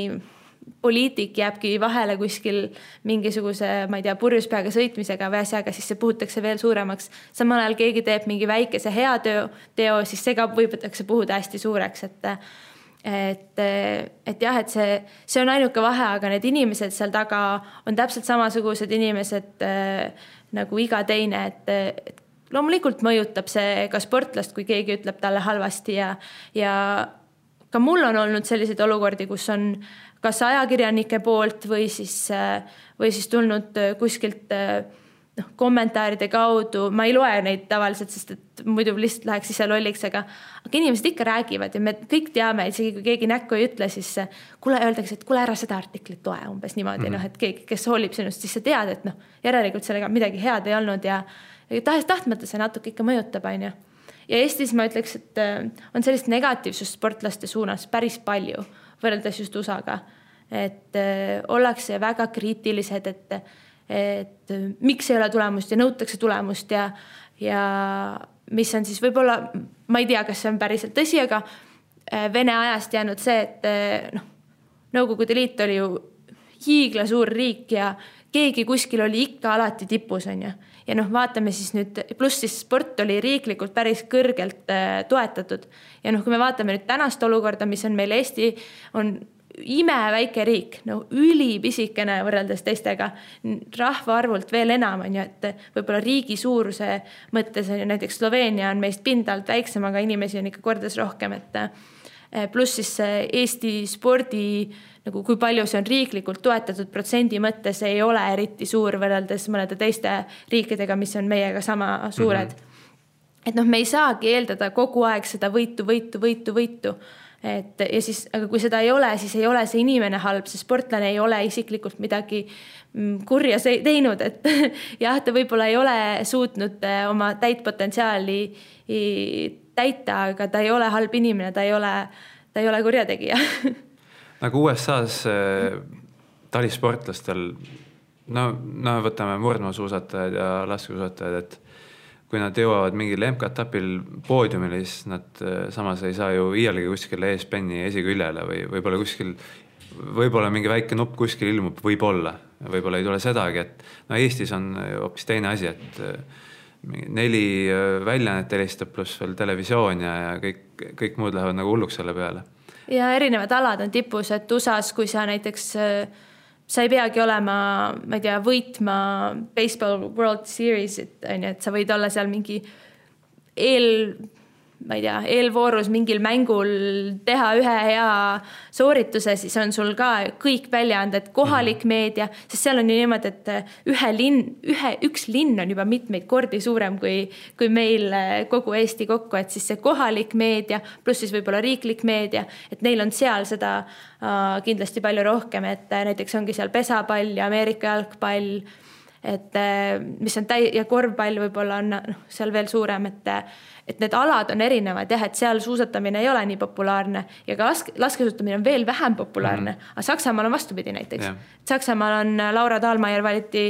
poliitik jääbki vahele kuskil mingisuguse, ma ei tea, purjus peaga sõitmisega või asjaga, siis see puhutakse veel suuremaks. samal ajal keegi teeb mingi väikese hea teo, teo, siis see ka võidakse puhuda hästi suureks, et et, et jah, et see, see on ainuke vahe, aga need inimesed seal taga on täpselt samasugused inimesed äh, nagu iga teine, et, et loomulikult mõjutab see ka sportlast, kui keegi ütleb talle halvasti ja, ja ka mul on olnud selliseid olukordi, kus on kas ajakirjanike poolt või siis, või siis tulnud kuskilt noh, kommentaaride kaudu, ma ei loe neid tavaliselt, sest et muidu lihtsalt läheks ise lolliks, aga, aga inimesed ikka räägivad ja me kõik teame, isegi kui keegi näkku ei ütle, siis kuule, öeldakse, et kuule, ära seda artiklit loe umbes niimoodi mm -hmm. noh, et keegi, kes hoolib sinust, siis sa tead, et noh, järelikult sellega midagi head ei olnud ja, ja tahes-tahtmata see natuke ikka mõjutab, on ju. ja Eestis ma ütleks, et on sellist negatiivsust sportlaste suunas päris palju võrreldes just USA-ga. et äh, ollakse väga kriitilised, et, et miks ei ole tulemust ja nõutakse tulemust ja, ja mis on siis võib-olla, ma ei tea, kas see on päriselt tõsi, aga äh, Vene ajast jäänud see, et äh, noh, Nõukogude Liit oli ju hiiglasuur riik ja keegi kuskil oli ikka alati tipus, on ju ja noh, vaatame siis nüüd, pluss siis sport oli riiklikult päris kõrgelt äh, toetatud. ja noh, kui me vaatame nüüd tänast olukorda, mis on meil Eesti, on imeväike riik, no ülipisikene võrreldes teistega, rahvaarvult veel enam on ju, et võib-olla riigi suuruse mõttes on ju näiteks Sloveenia on meist pindalt väiksem, aga inimesi on ikka kordades rohkem, et äh, pluss siis Eesti spordi äh, nagu kui palju see on riiklikult toetatud protsendi mõttes ei ole eriti suur võrreldes mõnede teiste riikidega, mis on meiega sama suured. Mm. -hmm et noh, me ei saagi eeldada kogu aeg seda võitu, võitu, võitu, võitu. Et ja siis, aga kui seda ei ole, siis ei ole see inimene halb, see sportlane ei ole isiklikult midagi mm, kurja teinud, et *laughs* jah, ta võib-olla ei ole suutnud äh, oma täit potentsiaali täita, aga ta ei ole halb inimene, ta ei ole, ta ei ole kurjategija *laughs* nagu USA-s äh, talisportlastel, no, no võtame murdmaasuusatajad ja laskesuusatajad, et kui nad jõuavad mingil MK-etapil poodiumile, siis nad äh, samas ei saa ju iialgi kuskile eespenni esiküljele või võib-olla kuskil, võib-olla mingi väike nupp kuskil ilmub, võib-olla, võib-olla ei tule sedagi, et no Eestis on hoopis teine asi, et äh, neli äh, väljaannet helistab, pluss veel televisioon ja, ja kõik, kõik muud lähevad nagu hulluks selle peale. Ja erinevad alad on tipus, et USA-s, kui sa näiteks äh, sa ei peagi olema, ma ei tea, võitma baseball World Series'it on ju, et sa võid olla seal mingi eel ma ei tea, eelvoorus mingil mängul teha ühe hea soorituse, siis on sul ka kõik väljaanded, kohalik mhm. meedia, sest seal on ju niimoodi, et äh, ühe linn, ühe, üks linn on juba mitmeid kordi suurem kui, kui meil äh, kogu Eesti kokku, et siis see kohalik meedia pluss siis võib-olla riiklik meedia, et neil on seal seda äh, kindlasti palju rohkem, et näiteks ongi seal pesapall ja Ameerika jalgpall et mis on täi- ja korvpall võib-olla on noh, seal veel suurem, et et need alad on erinevad jah, et seal suusatamine ei ole nii populaarne ja ka laske, laskesuusatamine on veel vähem populaarne. Mm., aga Saksamaal on vastupidi näiteks. Yeah.. Saksamaal on äh, Laura Dahlmeier valiti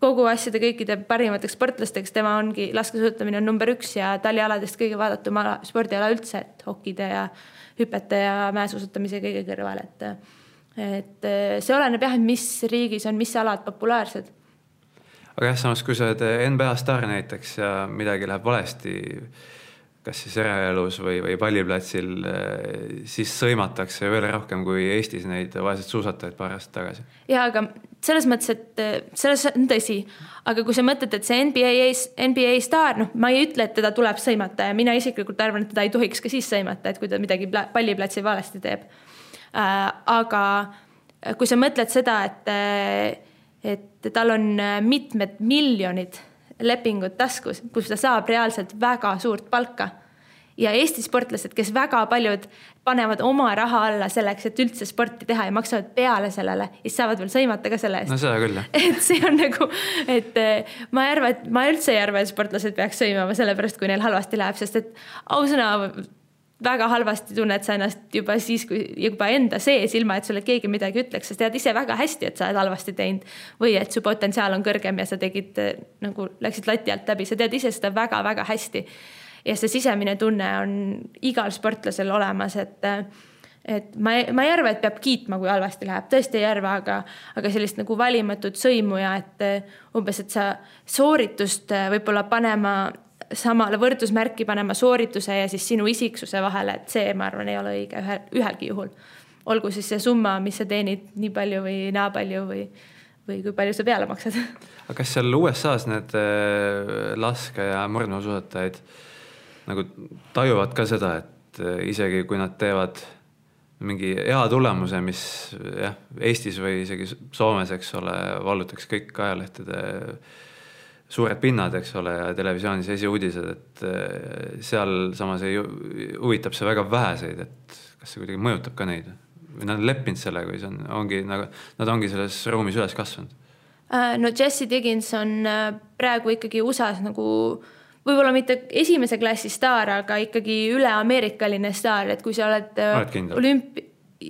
kogu asjade kõikide parimateks sportlasteks, tema ongi, laskesuusatamine on number üks ja talialadest kõige vaadatum ala, spordiala üldse, et hokide ja hüpete ja mäesuusatamise kõige kõrval, et et äh, see oleneb jah, et mis riigis on, mis alad populaarsed aga jah, samas kui sa oled NBA staar näiteks ja midagi läheb valesti, kas siis eraelus või, või palliplatsil, siis sõimatakse veel rohkem kui Eestis neid vaeseid suusatajaid paar aastat tagasi. ja aga selles mõttes, et selles on tõsi, aga kui sa mõtled, et see NBA, NBA staar, noh, ma ei ütle, et teda tuleb sõimata ja mina isiklikult arvan, et teda ei tohiks ka siis sõimata, et kui ta midagi palliplatsil valesti teeb äh,. aga kui sa mõtled seda, et et tal on äh, mitmed miljonid lepingud taskus, kus ta saab reaalselt väga suurt palka. ja Eesti sportlased, kes väga paljud panevad oma raha alla selleks, et üldse sporti teha ja maksavad peale sellele siis saavad veel sõimata ka selle eest. no seda küll jah. *laughs* et see on nagu, et äh, ma ei arva, et ma üldse ei arva, et sportlased peaks sõimama selle pärast, kui neil halvasti läheb, sest et ausõna väga halvasti tunned sa ennast juba siis, kui juba enda sees, ilma et sulle keegi midagi ütleks, sa tead ise väga hästi, et sa oled halvasti teinud. või et su potentsiaal on kõrgem ja sa tegid nagu läksid lati alt läbi, sa tead ise seda väga-väga hästi. ja see sisemine tunne on igal sportlasel olemas, et et ma, ma ei arva, et peab kiitma, kui halvasti läheb, tõesti ei arva, aga, aga sellist nagu valimatut sõimu ja et umbes, et sa sooritust võib-olla panema samale võrdusmärki panema soorituse ja siis sinu isiksuse vahele, et see, ma arvan, ei ole õige ühel, ühelgi juhul. olgu siis see summa, mis sa teenid nii palju või naa palju või, või kui palju sa peale maksad. aga kas seal USA-s need äh, laske- ja murdmaasuusatajad nagu tajuvad ka seda, et äh, isegi kui nad teevad mingi hea tulemuse, mis jah, Eestis või isegi Soomes, eks ole, vallutakse kõik ajalehtede suured pinnad, eks ole, ja televisioonis esiuudised, et eh, sealsamas ei, huvitab see väga väheseid, et kas see kuidagi mõjutab ka neid või nad on leppinud sellega või see on, ongi nagu, nad ongi selles ruumis üles kasvanud? Äh, no Jesse Diggins on äh, praegu ikkagi USA-s nagu võib-olla mitte esimese klassi staar, aga ikkagi üleameerikaline staar, et kui sa oled, äh, oled olümpi-,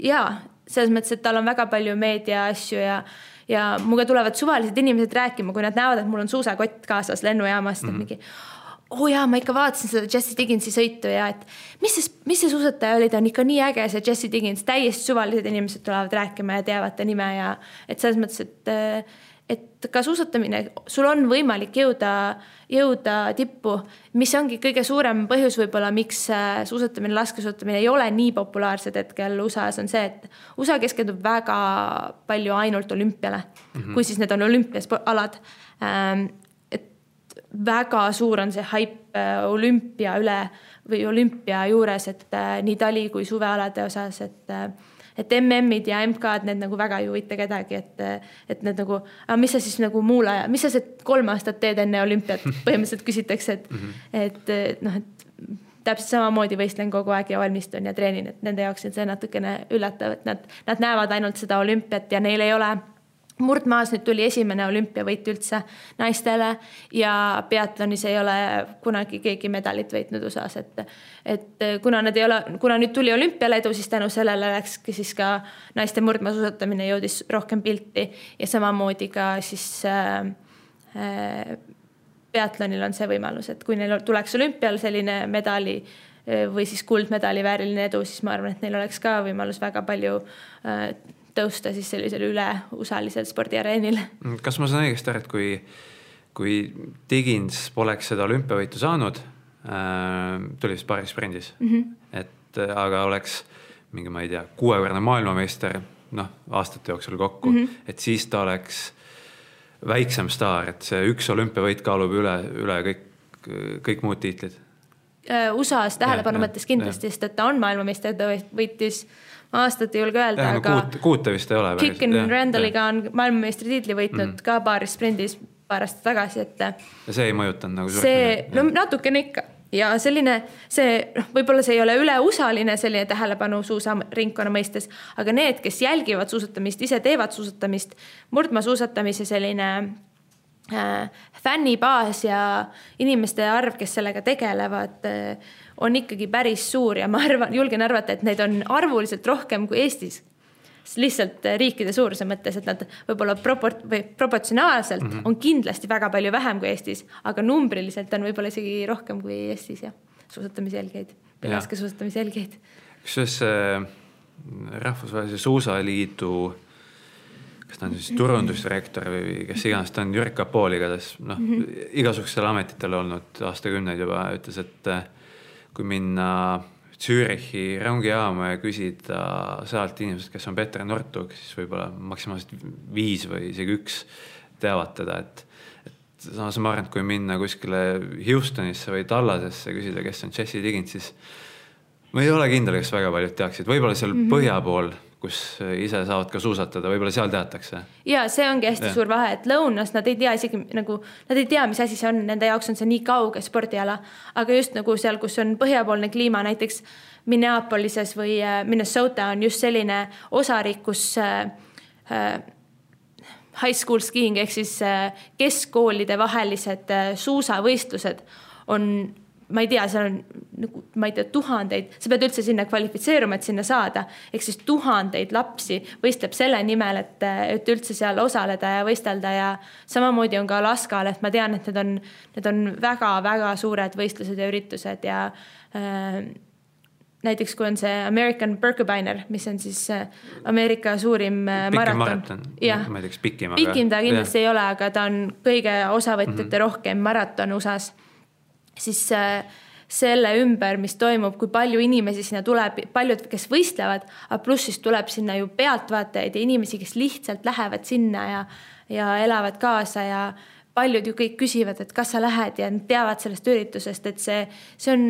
jaa, selles mõttes, et tal on väga palju meedia asju ja ja minuga tulevad suvalised inimesed rääkima, kui nad näevad, et mul on suusakott kaasas lennujaamast mm, -hmm. mingi oo oh jaa, ma ikka vaatasin seda Jesse Digginsi sõitu ja et mis see, mis see suusataja oli, ta on ikka nii äge, see Jesse Diggins, täiesti suvalised inimesed tulevad rääkima ja teavad ta nime ja et selles mõttes, et et ka suusatamine, sul on võimalik jõuda, jõuda tippu, mis ongi kõige suurem põhjus võib-olla, miks äh, suusatamine, laskesuusatamine ei ole nii populaarsed hetkel USA-s, on see, et USA keskendub väga palju ainult olümpiale mm, -hmm. kui siis need on olümpiaalad. Ähm, et väga suur on see haip äh, olümpia üle või olümpia juures, et äh, nii tali kui suvealade osas, et et MM-id ja MK-d, need nagu väga ei huvita kedagi, et, et need nagu, aga mis sa siis nagu muul ajal, mis sa see kolm aastat teed enne olümpiat, *laughs* põhimõtteliselt küsitakse, et mm, -hmm. et noh, et täpselt samamoodi võistlen kogu aeg ja valmistun ja treenin, et nende jaoks on see natukene üllatav, et nad, nad näevad ainult seda olümpiat ja neil ei ole murdmaas nüüd tuli esimene olümpiavõit üldse naistele ja peatlonis ei ole kunagi keegi medalit võitnud USA-s, et et kuna nad ei ole, kuna nüüd tuli olümpiale edu, siis tänu sellele läkski siis ka naiste murdmaasuusatamine jõudis rohkem pilti ja samamoodi ka siis äh, äh, peatlonil on see võimalus, et kui neil tuleks olümpial selline medali äh, või siis kuldmedali vääriline edu, siis ma arvan, et neil oleks ka võimalus väga palju äh, tõusta siis sellisel üleusalisel spordiareenil. kas ma saan õigesti aru, et kui, kui Digins poleks seda olümpiavõitu saanud äh,, tuli vist paaris sprindis mm, -hmm. et äh, aga oleks mingi, ma ei tea, kuuekordne maailmameister, noh, aastate jooksul kokku mm, -hmm. et siis ta oleks väiksem staar, et see üks olümpiavõit kaalub üle, üle kõik, kõik muud tiitlid äh, USA-s tähelepanu mõttes kindlasti, sest et ta on maailmameister, ta võitis aastat ei julge öelda, aga no,. kuute vist ei ole. Kicken Randalliga on maailmameistritiitli võitnud mm -hmm. ka paaris sprindis paar aastat tagasi, et. ja see ei mõjutanud nagu. see, no natukene ikka ja selline, see noh, võib-olla see ei ole üleusaline selline tähelepanu suusaringkonna mõistes, aga need, kes jälgivad suusatamist, ise teevad suusatamist, murdmaasuusatamise selline äh, fännibaas ja inimeste arv, kes sellega tegelevad äh,, on ikkagi päris suur ja ma arvan, julgen arvata, et neid on arvuliselt rohkem kui Eestis. lihtsalt riikide suuruse mõttes, et nad võib-olla proport- või proportsionaalselt mm -hmm. on kindlasti väga palju vähem kui Eestis, aga numbriliselt on võib-olla isegi rohkem kui Eestis jah, suusatamise jälgijaid, laskesuusatamise jälgijaid. kusjuures äh, Rahvusvahelise Suusaliidu kas ta on siis turundusdirektor või kes iganes ta on, Jürk Kapool igatahes noh mm -hmm., igasugustel ametitel olnud aastakümneid juba, ütles, et kui minna Zürichi rongijaama ja küsida sealt inimesed, kes on Peeter Nortug, siis võib-olla maksimaalselt viis või isegi üks teavad teda, et et samas ma arvan, et kui minna kuskile Houstonisse või Tallasesse, küsida, kes on Jesse Diggins, siis ma ei ole kindel, kas väga paljud teaksid, võib-olla seal mm -hmm. põhja pool kus ise saavad ka suusatada, võib-olla seal teatakse. ja see ongi hästi ja. suur vahe, et lõunas nad ei tea isegi nagu, nad ei tea, mis asi see on, nende jaoks on see nii kauge spordiala. aga just nagu seal, kus on põhjapoolne kliima, näiteks Minneapolises või äh, Minnesota on just selline osariik, kus äh, äh, high school skiing ehk siis keskkoolide vahelised suusavõistlused on ma ei tea, seal on nagu, ma ei tea, tuhandeid, sa pead üldse sinna kvalifitseeruma, et sinna saada. ehk siis tuhandeid lapsi võistleb selle nimel, et, et üldse seal osaleda ja võistelda ja samamoodi on ka Alaskal, et ma tean, et need on, need on väga-väga suured võistlused ja üritused ja äh, näiteks kui on see American Birkebeiner, mis on siis äh, Ameerika suurim äh, pikim maraton. jah, pikim ta kindlasti ja. ei ole, aga ta on kõige osavõtjate mm -hmm. rohkem maraton USA-s siis äh, selle ümber, mis toimub, kui palju inimesi sinna tuleb, paljud, kes võistlevad, aga pluss siis tuleb sinna ju pealtvaatajaid ja inimesi, kes lihtsalt lähevad sinna ja, ja elavad kaasa ja paljud ju kõik küsivad, et kas sa lähed ja nad teavad sellest üritusest, et see, see on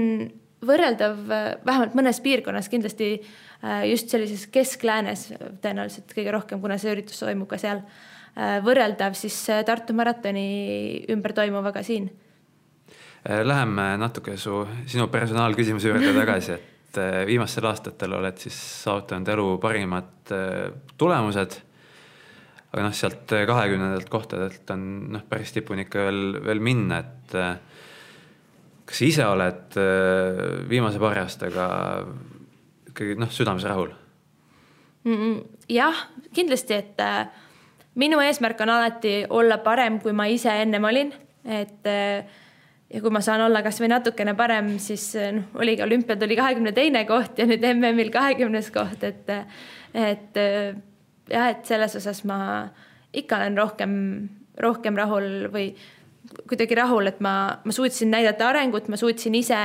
võrreldav vähemalt mõnes piirkonnas kindlasti äh, just sellises keskläänes tõenäoliselt kõige rohkem, kuna see üritus toimub ka seal, äh, võrreldav siis Tartu maratoni ümber toimuvaga siin läheme natuke su, sinu personaalküsimuse juurde tagasi, et äh, viimastel aastatel oled siis saavutanud elu parimad äh, tulemused. aga noh, sealt kahekümnendalt kohtadelt on noh, päris tipuni ikka veel, veel minna, et kas ise oled viimase paari aastaga ikkagi noh, südames rahul? Jah, kindlasti, et minu eesmärk on alati olla parem, kui ma ise ennem olin, et äh, ja kui ma saan olla kasvõi natukene parem, siis noh, oligi olümpial tuli kahekümne teine koht ja nüüd MM-il kahekümnes koht, et, et jah, et selles osas ma ikka olen rohkem, rohkem rahul või kuidagi rahul, et ma, ma suutsin näidata arengut, ma suutsin ise,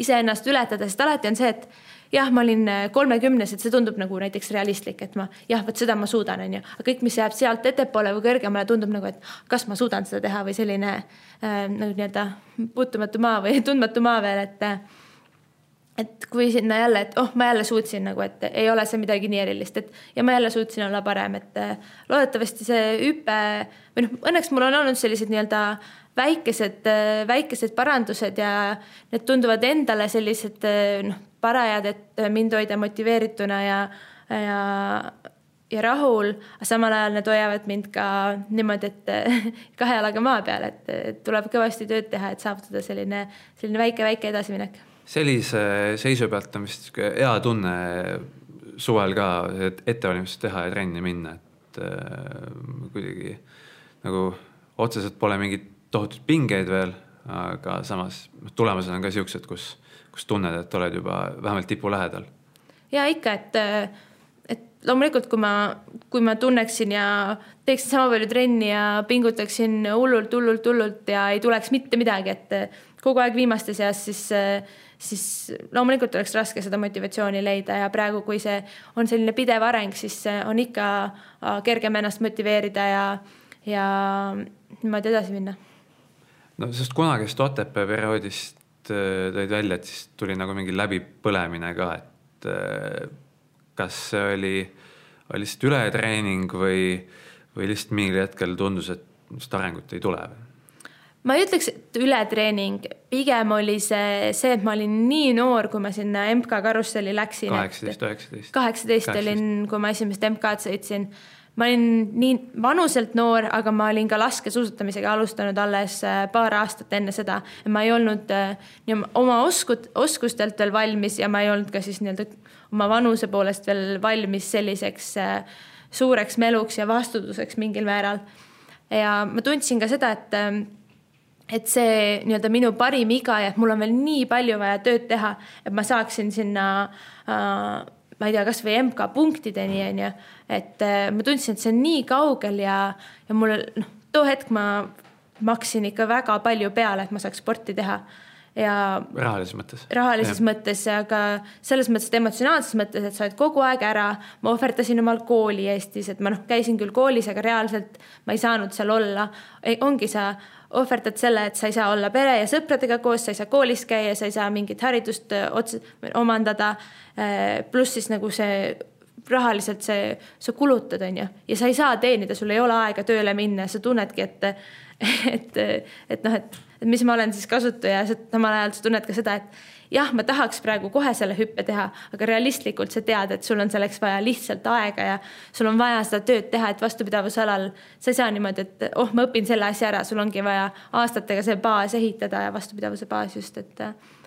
iseennast ületada, sest alati on see, et jah, ma olin äh, kolmekümnes, et see tundub nagu näiteks realistlik, et ma jah, vot seda ma suudan, onju, aga kõik, mis jääb sealt ettepoole või kõrgemale, tundub nagu, et kas ma suudan seda teha või selline äh, nagu nii-öelda puutumatu maa või *laughs* tundmatu maa veel, et et kui sinna jälle, et oh, ma jälle suutsin nagu, et ei ole see midagi nii erilist, et ja ma jälle suutsin olla parem, et loodetavasti see hüpe või noh, õnneks mul on olnud sellised nii-öelda väikesed, väikesed parandused ja need tunduvad endale sellised noh, parajad, et mind hoida motiveerituna ja, ja, ja rahul, aga samal ajal need hoiavad mind ka niimoodi, et kahe jalaga maa peal, et tuleb kõvasti tööd teha, et saavutada selline, selline väike-väike edasiminek. Sellise seisu pealt on vist hea tunne suvel ka ettevalmistust teha ja trenni minna, et äh, kuidagi nagu otseselt pole mingeid tohutuid pingeid veel, aga samas tulemused on ka siuksed, kus, kus tunned, et oled juba vähemalt tipu lähedal. ja ikka, et, et loomulikult, kui ma, kui ma tunneksin ja teeksin sama palju trenni ja pingutaksin hullult, hullult, hullult ja ei tuleks mitte midagi, et kogu aeg viimaste seas, siis siis loomulikult oleks raske seda motivatsiooni leida ja praegu, kui see on selline pidev areng, siis on ikka äh, kergem ennast motiveerida ja, ja niimoodi edasi minna. no sest kunagist Otepää perioodist äh, tõid välja, et siis tuli nagu mingi läbipõlemine ka, et äh, kas see oli, oli lihtsalt ületreening või, või lihtsalt mingil hetkel tundus, et just arengut ei tule või? ma ei ütleks, et ületreening, pigem oli see, see, et ma olin nii noor, kui ma sinna MK karusselli läksin. kaheksateist, üheksateist. kaheksateist olin, kui ma esimest MK-d sõitsin. Ma olin nii vanuselt noor, aga ma olin ka laskesuusatamisega alustanud alles äh, paar aastat enne seda. ma ei olnud äh, nii oma oskut, oskustelt veel valmis ja ma ei olnud ka siis nii-öelda oma vanuse poolest veel valmis selliseks äh, suureks meluks ja vastutuseks mingil määral. ja ma tundsin ka seda, et et see nii-öelda minu parim iga ja et mul on veel nii palju vaja tööd teha, et ma saaksin sinna äh, ma ei tea, kasvõi MK punktideni onju, et äh, ma tundsin, et see on nii kaugel ja, ja mul noh, too hetk ma maksin ikka väga palju peale, et ma saaks sporti teha ja. rahalises mõttes. rahalises ja. mõttes, aga selles mõttes, et emotsionaalses mõttes, et sa oled kogu aeg ära. ma ohverdasin omal kooli Eestis, et ma noh, käisin küll koolis, aga reaalselt ma ei saanud seal olla. ongi sa ohverdad selle, et sa ei saa olla pere ja sõpradega koos, sa ei saa koolis käia, sa ei saa mingit haridust äh, otse omandada. Äh, pluss siis nagu see rahaliselt see, sa kulutad, on ju, ja sa ei saa teenida, sul ei ole aega tööle minna, sa tunnedki, et, *laughs* et, et noh, et, et mis ma olen siis kasutaja, samal ajal sa tunned ka seda, et jah, ma tahaks praegu kohe selle hüppe teha, aga realistlikult sa tead, et sul on selleks vaja lihtsalt aega ja sul on vaja seda tööd teha, et vastupidavusalal sa ei saa niimoodi, et oh, ma õpin selle asja ära, sul ongi vaja aastatega see baas ehitada ja vastupidavuse baas just, et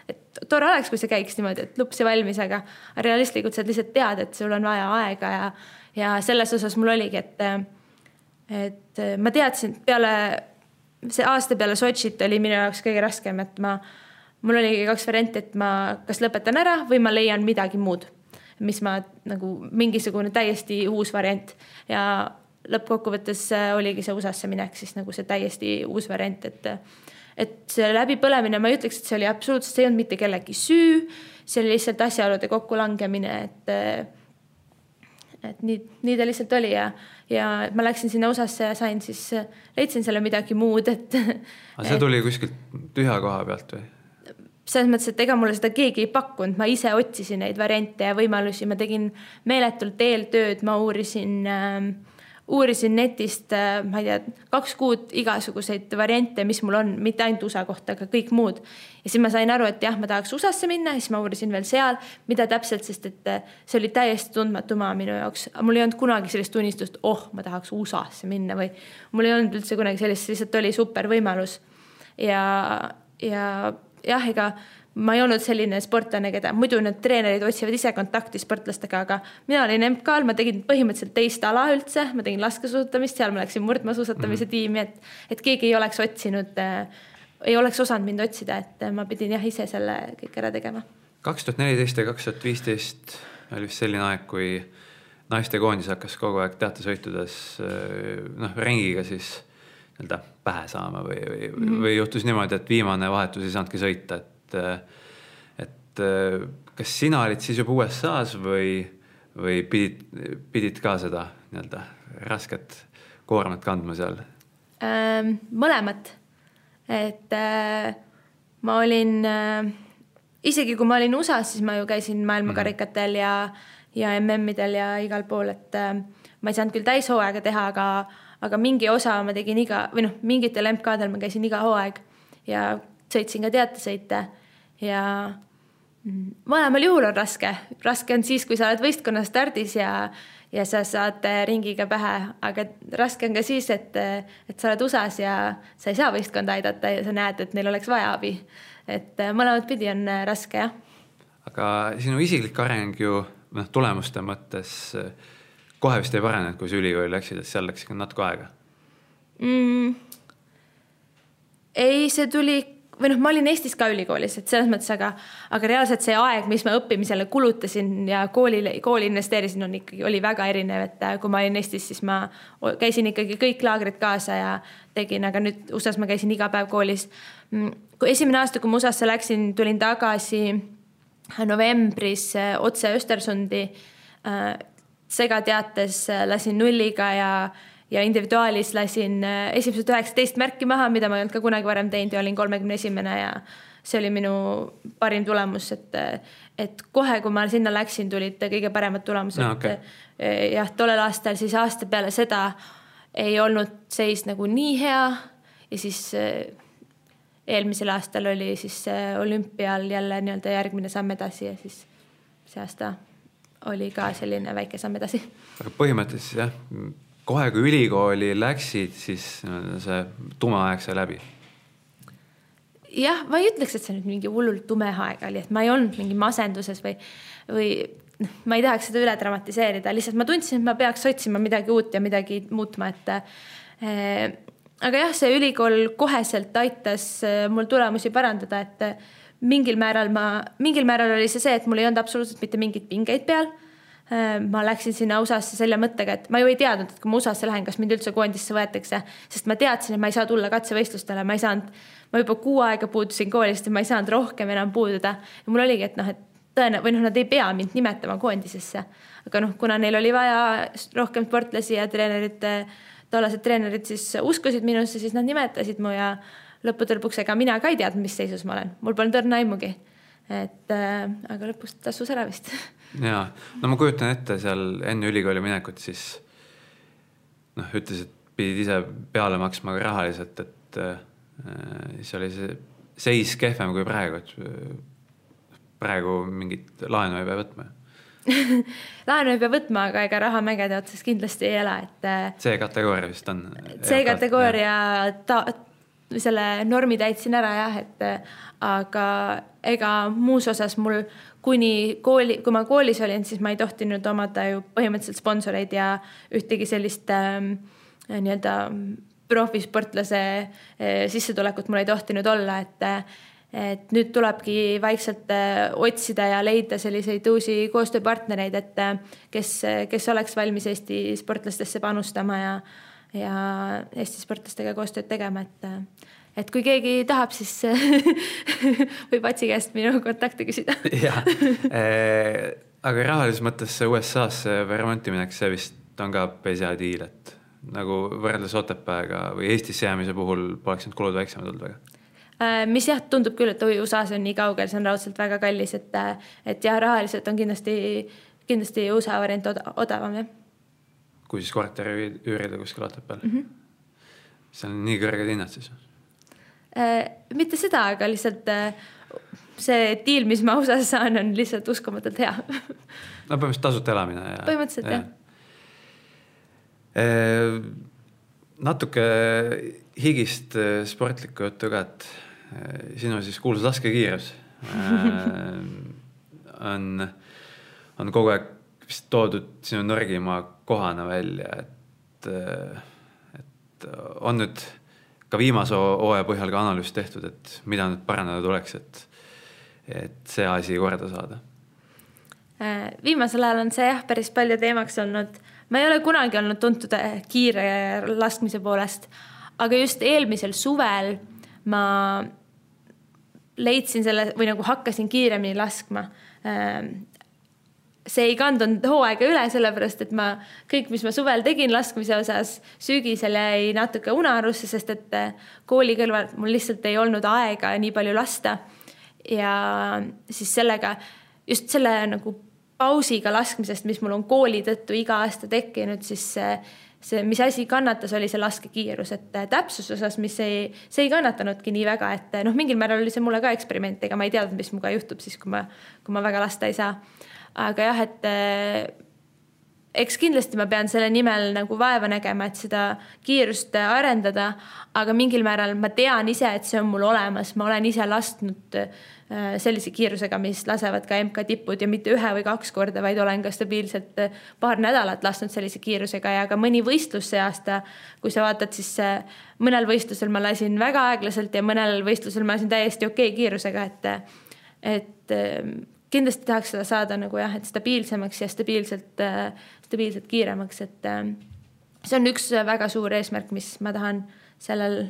et tore oleks, kui see käiks niimoodi, et lups ja valmis, aga realistlikult sa lihtsalt tead, et sul on vaja aega ja, ja selles osas mul oligi, et, et ma teadsin peale see aasta peale Sotšit oli minu jaoks kõige raskem, et ma mul oligi kaks varianti, et ma kas lõpetan ära või ma leian midagi muud, mis ma nagu mingisugune täiesti uus variant. Ja lõppkokkuvõttes äh, oligi see USA-sse minek siis nagu see täiesti uus variant, et et see läbipõlemine, ma ei ütleks, et see oli absoluutselt, see ei olnud mitte kellegi süü, see oli lihtsalt asjaolude kokkulangemine, et et nii, nii ta lihtsalt oli ja, ja ma läksin sinna USA-sse ja sain siis, leidsin selle midagi muud, et. *laughs* aga see tuli kuskilt tühja koha pealt või? selles mõttes, et ega mulle seda keegi ei pakkunud, ma ise otsisin neid variante ja võimalusi, ma tegin meeletult eeltööd, ma uurisin äh, uurisin netist, äh, ma ei tea, kaks kuud igasuguseid variante, mis mul on, mitte ainult USA kohta, aga kõik muud. ja siis ma sain aru, et jah, ma tahaks USA-sse minna, siis ma uurisin veel seal, mida täpselt, sest et äh, see oli täiesti tundmatu maa minu jaoks. mul ei olnud kunagi sellist unistust, oh, ma tahaks USA-sse minna või mul ei olnud üldse kunagi sellist, lihtsalt oli super võimalus. ja, ja jah, ega ma ei olnud selline sportlane, keda muidu need treenerid otsivad ise kontakti sportlastega, aga mina olin MK-l, ma tegin põhimõtteliselt teist ala üldse, ma tegin laskesuusatamist, seal ma läksin murdmaasuusatamise mm -hmm. tiimi, et, et keegi ei oleks otsinud äh,, ei oleks osanud mind otsida, et ma pidin jah ise selle kõik ära tegema. kaks tuhat neliteist ja kaks tuhat viisteist oli vist selline aeg, kui naistekoondis hakkas kogu aeg teatesõitudes noh, ringiga siis nii-öelda pähe saama või, või mm, -hmm. või juhtus niimoodi, et viimane vahetus ei saanudki sõita, et, et kas sina olid siis juba USA-s või, või pidid, pidid ka seda nii-öelda rasket koormat kandma seal ähm,? mõlemat, et äh, ma olin äh, isegi kui ma olin USA-s, siis ma ju käisin maailmakarikatel ja, ja MM-idel ja igal pool, et äh, ma ei saanud küll täishooaega teha, aga, aga mingi osa ma tegin iga või noh, mingitel MK-del ma käisin iga hooaeg ja sõitsin ka teatesõite ja mõlemal juhul on raske, raske on siis, kui sa oled võistkonna stardis ja, ja sa saad ringiga pähe, aga raske on ka siis, et, et sa oled USA-s ja sa ei saa võistkonda aidata ja sa näed, et neil oleks vaja abi et äh, mõlemat pidi on äh, raske, jah. aga sinu isiklik areng ju noh, tulemuste mõttes äh, kohe vist ei paranenud, kui sa ülikooli läksid, et seal läks ikka natuke aega mm,? ei, see tuli või noh, ma olin Eestis ka ülikoolis, et selles mõttes, aga, aga reaalselt see aeg, mis ma õppimisele kulutasin ja koolile, kooli investeerisin, on ikkagi, oli väga erinev, et kui ma olin Eestis, siis ma käisin ikkagi kõik laagrid kaasa ja tegin, aga nüüd USA-s ma käisin iga päev koolis. Mm, kui esimene aasta, kui ma USA-sse läksin, tulin tagasi novembris eh, otse Östersundi. Eh, segateates lasin nulliga ja ja individuaalis lasin äh, esimesed üheksateist märki maha, mida ma ei olnud ka kunagi varem teinud ja olin kolmekümne esimene ja see oli minu parim tulemus, et, et kohe, kui ma sinna läksin, tulid kõige paremad tulemused no,. Okay. Äh, jah, tollel aastal siis aasta peale seda ei olnud seis nagu nii hea ja siis äh, eelmisel aastal oli siis olümpial jälle nii-öelda järgmine samm edasi ja siis see aasta oli ka selline väike samm edasi. aga põhimõtteliselt jah kohe, kui ülikooli läksid, siis see tume aeg sai läbi? jah, ma ei ütleks, et see nüüd mingi hullult tume aeg oli, et ma ei olnud mingi masenduses või, või noh, ma ei tahaks seda üle dramatiseerida, lihtsalt ma tundsin, et ma peaks otsima midagi uut ja midagi muutma, et äh, aga jah, see ülikool koheselt aitas eh, mul tulemusi parandada, et mingil määral ma, mingil määral oli see see, et mul ei olnud absoluutselt mitte mingeid pingeid peal Äh, ma läksin sinna USA-sse selle mõttega, et ma ju ei teadnud, et kui ma USA-sse lähen, kas mind üldse koondisse võetakse, sest ma teadsin, et ma ei saa tulla katsevõistlustele, ma ei saanud, ma juba kuu aega puudusin koolist ja ma ei saanud rohkem enam puududa. ja mul oligi, et noh, et tõenäoliselt või noh, nad ei pea mind nimetama koondisesse, aga noh, kuna neil oli vaja rohkem sportlasi ja treenerid, tollased treenerid siis uskusid minusse, siis nad nimetasid mu ja lõppude lõpuks, ega mina ka ei teadnud, mis seisus ma olen, mul polnud õrna aimugi. et äh, aga lõpuks tasus ära vist *laughs* ja, no ma kujutan ette seal enne ülikooli minekut, siis noh, ütlesid, pidid ise peale maksma ka rahaliselt, et äh, siis oli see seis kehvem kui praegu, et äh, praegu mingit laenu ei pea võtma *laughs* laenu ei pea võtma, aga ega raha mägede otsas kindlasti ei ela, et. Äh, C-kategooria vist on. C-kategooria ta, selle normi täitsin ära jah, et aga ega muus osas mul kuni kooli, kui ma koolis olin, siis ma ei tohtinud omada ju põhimõtteliselt sponsoreid ja ühtegi sellist äh, nii-öelda profisportlase äh, sissetulekut mul ei tohtinud olla, et et nüüd tulebki vaikselt äh, otsida ja leida selliseid uusi koostööpartnereid, et äh, kes, kes oleks valmis Eesti sportlastesse panustama ja ja Eesti sportlastega koostööd tegema, et et kui keegi tahab, siis *laughs* võib Atsi käest minu kontakte küsida *laughs* jah eh,, aga rahalises mõttes see USA-sse Vermonti minek, see vist on ka hea diil, et nagu võrreldes Otepääga või Eestisse jäämise puhul poleks need kulud väiksemad olnud väga eh, mis jah, tundub küll, et USA-s on nii kaugel, see on raudselt väga kallis, et, et jah, rahaliselt on kindlasti, kindlasti USA variant odavam, jah. kui siis korteri üürida kuskil Otepääl mm? -hmm. seal on nii kõrged hinnad siis Äh, mitte seda, aga lihtsalt äh, see diil, mis ma USA-s saan, on lihtsalt uskumatult hea no põhimõtteliselt tasuta elamine ja. põhimõtteliselt ja. jah e,. natuke higist sportlikku juttu ka, et sinu siis kuulus laskekiirus on, on kogu aeg vist toodud sinu nõrgima kohana välja, et, et on nüüd ka viimase hooaja põhjal ka analüüs tehtud, et mida nüüd parandada tuleks, et, et see asi korda saada? Äh, viimasel ajal on see jah, päris palju teemaks olnud. ma ei ole kunagi olnud tuntud äh, kiire laskmise poolest, aga just eelmisel suvel ma leidsin selle või nagu hakkasin kiiremini laskma äh, see ei kandunud hooaega üle, sellepärast et ma kõik, mis ma suvel tegin laskmise osas, sügisel jäi natuke unarusse, sest et eh, kooli kõrvalt mul lihtsalt ei olnud aega nii palju lasta. ja siis sellega, just selle nagu pausiga laskmisest, mis mul on kooli tõttu iga aasta tekkinud, siis see, see, mis asi kannatas, oli see laskekiirus, et täpsuse osas, mis ei, see ei kannatanudki nii väga, et noh, mingil määral oli see mulle ka eksperiment, ega ma ei teadnud, mis minuga juhtub siis, kui ma, kui ma väga lasta ei saa. Aga jah, et eks kindlasti ma pean selle nimel nagu vaeva nägema, et seda kiirust arendada, aga mingil määral ma tean ise, et see on mul olemas, ma olen ise lasknud äh, sellise kiirusega, mis lasevad ka MK tipud ja mitte ühe või kaks korda, vaid olen ka stabiilselt äh, paar nädalat lasknud sellise kiirusega. Ja ka mõni võistlus see aasta, kui sa vaatad, siis äh, mõnel võistlusel ma lasin väga aeglaselt ja mõnel võistlusel ma lasin täiesti okei okay kiirusega, et, et kindlasti tahaks seda saada nagu jah, et stabiilsemaks ja stabiilselt, stabiilselt kiiremaks, et see on üks väga suur eesmärk, mis ma tahan sellel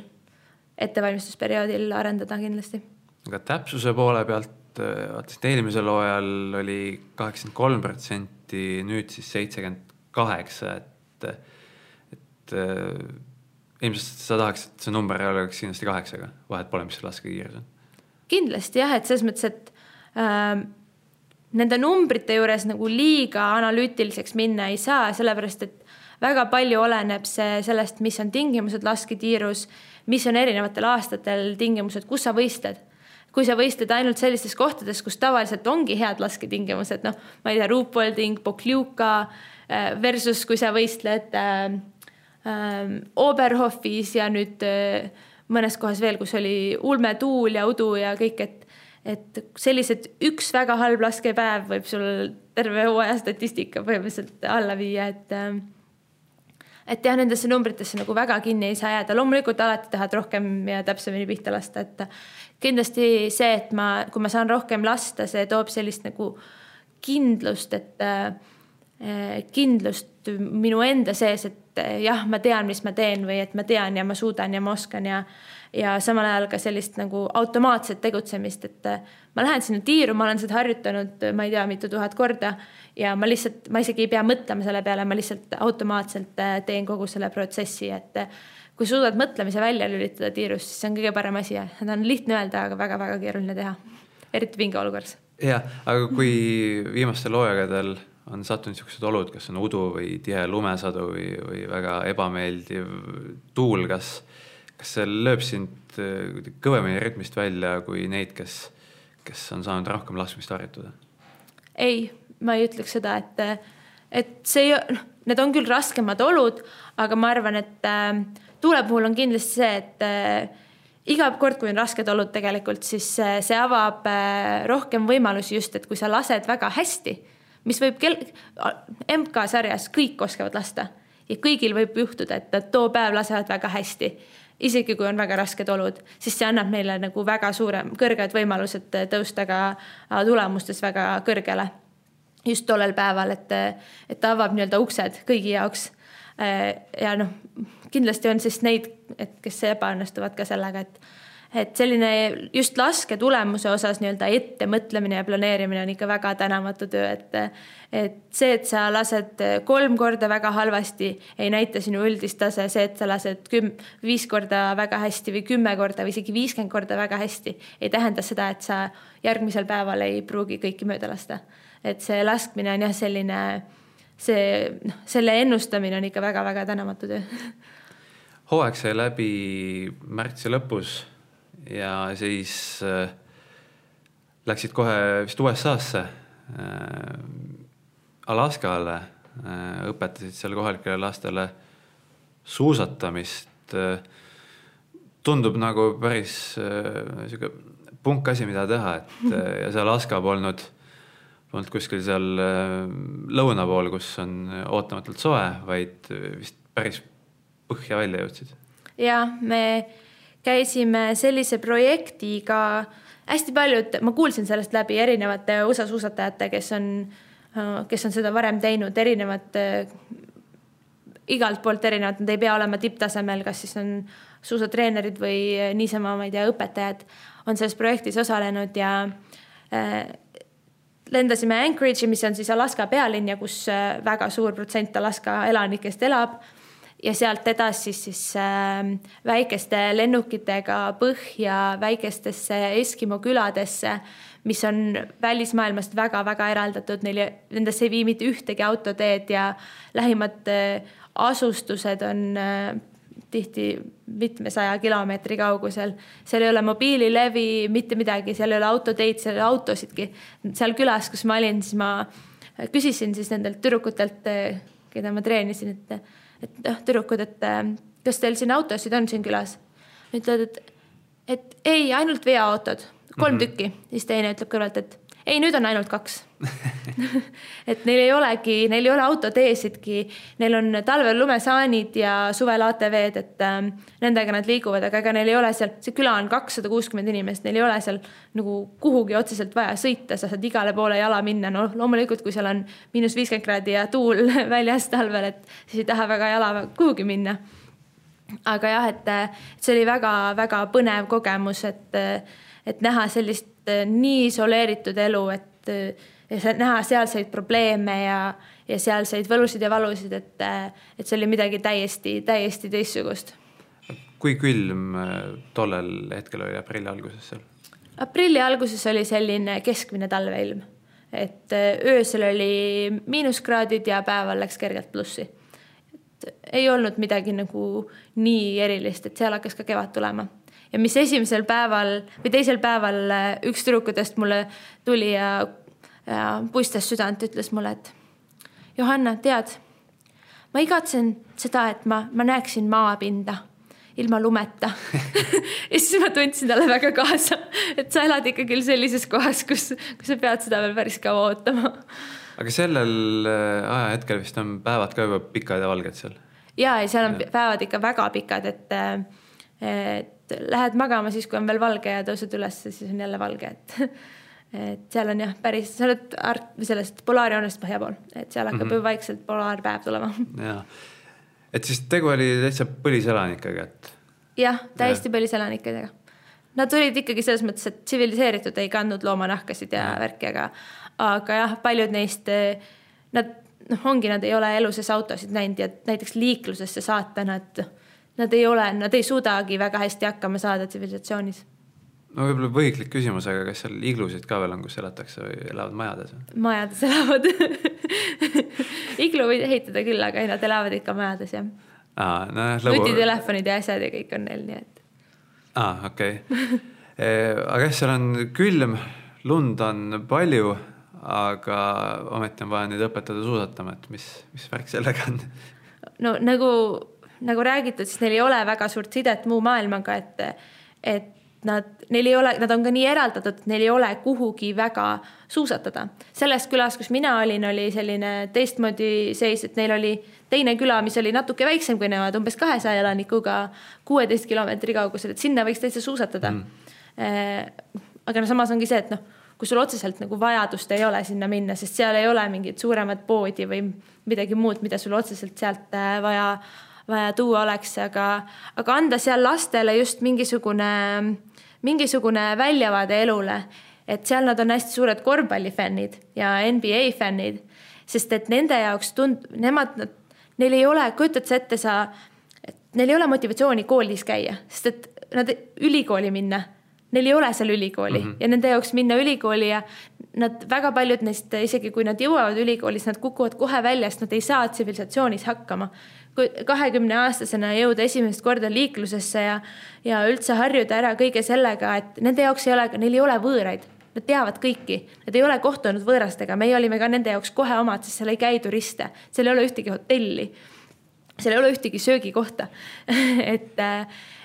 ettevalmistusperioodil arendada kindlasti. aga täpsuse poole pealt, vaatasin eelmisel hooajal oli kaheksakümmend kolm protsenti, nüüd siis seitsekümmend kaheksa, et, et ilmselt sa tahaks, et see number oleks kindlasti kaheksaga, vahet pole, mis laskekiirus on. kindlasti jah, et selles mõttes, et äh, nende numbrite juures nagu liiga analüütiliseks minna ei saa, sellepärast et väga palju oleneb see sellest, mis on tingimused lasketiirus, mis on erinevatel aastatel tingimused, kus sa võistled. kui sa võistled ainult sellistes kohtades, kus tavaliselt ongi head lasketingimused, noh, ma ei tea, Ruupolding, Pokljuka äh, versus kui sa võistled äh, äh, Oberhofis ja nüüd äh, mõnes kohas veel, kus oli ulmetuul ja udu ja kõik, et et sellised üks väga halb laskepäev võib sul terve hooaja statistika põhimõtteliselt alla viia, et äh, et jah, nendesse numbritesse nagu väga kinni ei saa jääda, loomulikult alati tahad rohkem ja täpsemini pihta lasta, et kindlasti see, et ma, kui ma saan rohkem lasta, see toob sellist nagu kindlust, et äh, kindlust minu enda sees, et jah, ma tean, mis ma teen või et ma tean ja ma suudan ja ma oskan ja ja samal ajal ka sellist nagu automaatset tegutsemist, et äh, ma lähen sinna tiiru, ma olen seda harjutanud, äh, ma ei tea, mitu tuhat korda ja ma lihtsalt, ma isegi ei pea mõtlema selle peale, ma lihtsalt automaatselt äh, teen kogu selle protsessi, et kui suudad mõtlemise välja lülitada tiirus, siis see on kõige parem asi ja seda on lihtne öelda, aga väga-väga keeruline teha, eriti pingeolukorras. jah, aga kui viimastel hooaegadel on sattunud niisugused olud, kas on udu või tihe lumesadu või, või väga ebameeldiv tuul, kas kas see lööb sind äh, kõvemini rütmist välja kui neid, kes, kes on saanud rohkem laskmist harjutada? ei, ma ei ütleks seda, et, et see, noh, need on küll raskemad olud, aga ma arvan, et äh, tuule puhul on kindlasti see, et äh, iga kord, kui on rasked olud tegelikult, siis see avab rohkem võimalusi just, et kui sa lased väga hästi, mis võib kel-, MK-sarjas kõik oskavad lasta ja kõigil võib juhtuda, et nad too päev lasevad väga hästi isegi kui on väga rasked olud, siis see annab neile nagu väga suure, kõrged võimalused tõusta ka äh, tulemustes väga kõrgele. just tollel päeval, et, et ta avab nii-öelda uksed kõigi jaoks. Äh, ja noh, kindlasti on siis neid, et kes ebaõnnestuvad ka sellega, et et selline just laske tulemuse osas nii-öelda ettemõtlemine ja planeerimine on ikka väga tänamatu töö, et et see, et sa lased kolm korda väga halvasti, ei näita sinu üldist tase, see, et sa lased küm-, viis korda väga hästi või kümme korda või isegi viiskümmend korda väga hästi, ei tähenda seda, et sa järgmisel päeval ei pruugi kõiki mööda lasta. et see laskmine on jah, selline, see, noh, selle ennustamine on ikka väga-väga tänamatu töö. hooaeg sai läbi märtsi lõpus ja siis äh, läksid kohe vist USA-sse äh,, Alaskale äh,, õpetasid seal kohalikele lastele suusatamist tundub nagu päris sihuke punk asi, mida teha, et ja see Alaska polnud, polnud kuskil seal lõuna pool, kus on ootamatult soe, vaid vist päris põhja välja jõudsid. ja me käisime sellise projektiga, hästi paljud, ma kuulsin sellest läbi erinevate USA suusatajate, kes on, kes on seda varem teinud, erinevad, igalt poolt erinevad, nad ei pea olema tipptasemel, kas siis on suusatreenerid või niisama, ma ei tea, õpetajad on selles projektis osalenud ja äh, lendasime Anchorage'i, mis on siis Alaska pealinn ja kus väga suur protsent Alaska elanikest elab ja sealt edasi siis äh, väikeste lennukitega põhja väikestesse Eskimo küladesse, mis on välismaailmast väga-väga eraldatud, neil, nendesse ei vii mitte ühtegi autoteed ja lähimad äh, asustused on äh, tihti mitmesaja kilomeetri kaugusel. seal ei ole mobiililevi, mitte midagi, seal ei ole autoteid, seal ei ole autosidki. seal külas, kus ma olin, siis ma küsisin siis nendelt tüdrukutelt, keda ma treenisin, et, et noh, tüdrukud, et kas teil siin autosid on siin külas? ütlevad, et, et ei, ainult veoautod, kolm mm -hmm. tükki. siis teine ütleb kõrvalt, et ei, nüüd on ainult kaks. *laughs* Et neil ei olegi, neil ei ole autoteesidki, neil on talvel lumesaanid ja suvel ATV-d, et äh, nendega nad liiguvad, aga ega neil ei ole seal, see küla on kakssada kuuskümmend inimest, neil ei ole seal nagu kuhugi otseselt vaja sõita, sa saad igale poole jala minna, no loomulikult, kui seal on miinus viiskümmend kraadi ja tuul *laughs* väljas talvel, et siis ei taha väga jala kuhugi minna. Aga jah, et see oli väga-väga põnev kogemus, et, et näha sellist nii isoleeritud elu, et ja näha sealseid probleeme ja, ja sealseid võlusid ja valusid, et, eh, et see oli midagi täiesti, täiesti teistsugust. kui külm tollel hetkel oli aprilli alguses seal? aprilli alguses oli selline keskmine talveilm, et öösel oli miinuskraadid ja päeval läks kergelt plussi. ei olnud midagi nagu nii erilist, et seal hakkas ka kevad tulema ja mis esimesel päeval või teisel päeval äh, üks tüdrukutest mulle tuli ja, ja puistas südant, ütles mulle, et Johanna, tead, ma igatsen seda, et ma, ma näeksin maapinda ilma lumeta *laughs* ja siis ma tundsin talle väga kaasa, et sa elad ikka küll sellises kohas, kus, kus sa pead seda veel päris kaua ootama. aga sellel äh, ajahetkel vist on päevad ka juba pikad ja valged seal? ja, ja seal on ja. päevad ikka väga pikad, et, äh, et lähed magama siis, kui on veel valge ja tõused üles, siis on jälle valge, et *laughs* et seal on jah, päris, sa oled art-, sellest polaarjoonest põhja pool, et seal hakkab mm -hmm. ju vaikselt polaarpäev tulema. *laughs* ja, et siis tegu oli täitsa põliselanikega, et. jah, täiesti ja. põliselanikega. Nad olid ikkagi selles mõttes, et tsiviliseeritud ei kandnud loomanahkasid ja, ja. värki, aga, aga jah, paljud neist, nad noh, ongi, nad ei ole elu sees autosid näinud ja näiteks liiklusesse saata nad nad ei ole, nad ei suudagi väga hästi hakkama saada tsivilisatsioonis. no võib-olla põiklik küsimus, aga kas seal iglusid ka veel on, kus elatakse või elavad majades? majades elavad *laughs* iglu võid ehitada küll, aga ei, nad elavad ikka majades jah. aa, nojah lõbu.... nutitelefonid ja asjad ja kõik on neil, nii et. aa, okei okay. aga jah, seal on külm, lund on palju, aga ometi on vaja neid õpetada suusatama, et mis, mis värk sellega on? no nagu nagu räägitud, siis neil ei ole väga suurt sidet muu maailmaga, et, et nad, neil ei ole, nad on ka nii eraldatud, et neil ei ole kuhugi väga suusatada. selles külas, kus mina olin, oli selline teistmoodi seis, et neil oli teine küla, mis oli natuke väiksem kui nemad, umbes kahesaja elanikuga, kuueteist kilomeetri kaugusel, et sinna võiks täitsa suusatada mm.. aga no samas ongi see, et noh, kui sul otseselt nagu vajadust ei ole sinna minna, sest seal ei ole mingit suuremat poodi või midagi muud, mida sul otseselt sealt äh, vaja vaja tuua oleks, aga, aga anda seal lastele just mingisugune, mingisugune väljavaade elule. et seal nad on hästi suured korvpallifännid ja NBA fännid, sest et nende jaoks tund-, nemad, neil ei ole, kujutad sa ette, sa, neil ei ole motivatsiooni koolis käia, sest et nad ülikooli minna neil ei ole seal ülikooli mm -hmm. ja nende jaoks minna ülikooli ja nad, väga paljud neist, isegi kui nad jõuavad ülikoolis, nad kukuvad kohe välja, sest nad ei saa tsivilisatsioonis hakkama kahekümne aastasena jõuda esimest korda liiklusesse ja, ja üldse harjuda ära kõige sellega, et nende jaoks ei ole, neil ei ole võõraid. Nad teavad kõiki, nad ei ole kohtunud võõrastega, meie olime ka nende jaoks kohe omad, sest seal ei käi turiste, seal ei ole ühtegi hotelli. seal ei ole ühtegi söögikohta. *laughs* Et,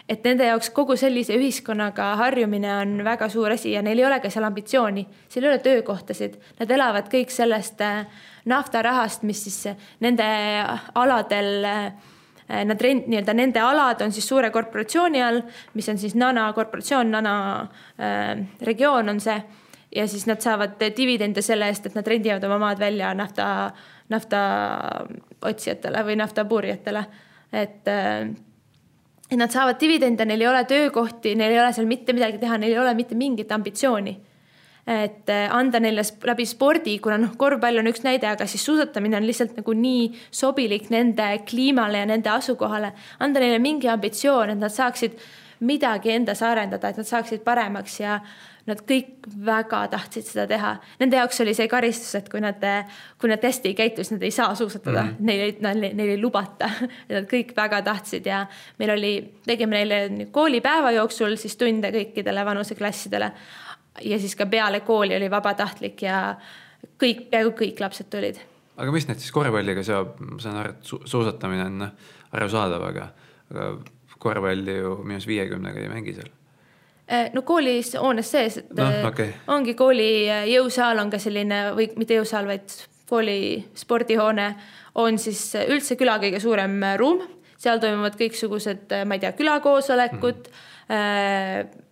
et nende jaoks kogu sellise ühiskonnaga harjumine on väga suur asi ja neil ei ole ka seal ambitsiooni, seal ei ole töökohtasid, nad elavad kõik sellest äh, naftarahast, mis siis nende aladel Nad rent-, nii-öelda nende alad on siis suure korporatsiooni all, mis on siis Nana korporatsioon, Nana äh, regioon on see. ja siis nad saavad dividende selle eest, et nad rendivad oma maad välja nafta, nafta otsijatele või naftapuurijatele. et äh, et nad saavad dividende, neil ei ole töökohti, neil ei ole seal mitte midagi teha, neil ei ole mitte mingit ambitsiooni et äh, anda neile läbi spordi, kuna noh, korvpall on üks näide, aga siis suusatamine on lihtsalt nagu nii sobilik nende kliimale ja nende asukohale. anda neile mingi ambitsioon, et nad saaksid midagi endas arendada, et nad saaksid paremaks ja nad kõik väga tahtsid seda teha. Nende jaoks oli see karistus, et kui nad, kui nad hästi ei käitu, siis nad ei saa suusatada mm, -hmm. neil, neil, neil ei lubata. *laughs* Nad kõik väga tahtsid ja meil oli, tegime neile koolipäeva jooksul siis tunde kõikidele vanuseklassidele ja siis ka peale kooli oli vabatahtlik ja kõik, peaaegu kõik lapsed tulid. aga mis need siis korvpalliga seob, ma saan aru, et su suusatamine on noh, arusaadav, aga, aga korvpalli ju miinus viiekümnega ei mängi seal äh, no koolis hoones sees, et no, okay. ongi kooli jõusaal on ka selline või mitte jõusaal, vaid kooli spordihoone on siis üldse küla kõige suurem ruum, seal toimuvad kõiksugused, ma ei tea, külakoosolekud mm. -hmm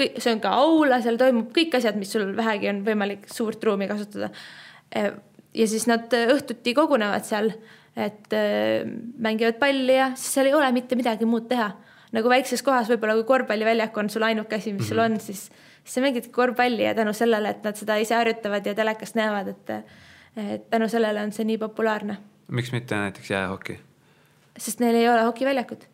see on ka aula, seal toimub kõik asjad, mis sul vähegi on võimalik suurt ruumi kasutada. ja siis nad õhtuti kogunevad seal, et äh, mängivad palli ja siis seal ei ole mitte midagi muud teha. nagu väikses kohas võib-olla, kui korvpalliväljak on sul ainuke asi, mis sul mhm. on, siis, siis sa mängid korvpalli ja tänu sellele, et nad seda ise harjutavad ja telekast näevad, et, et tänu sellele on see nii populaarne. miks mitte näiteks jäähoki? sest neil ei ole hokiväljakut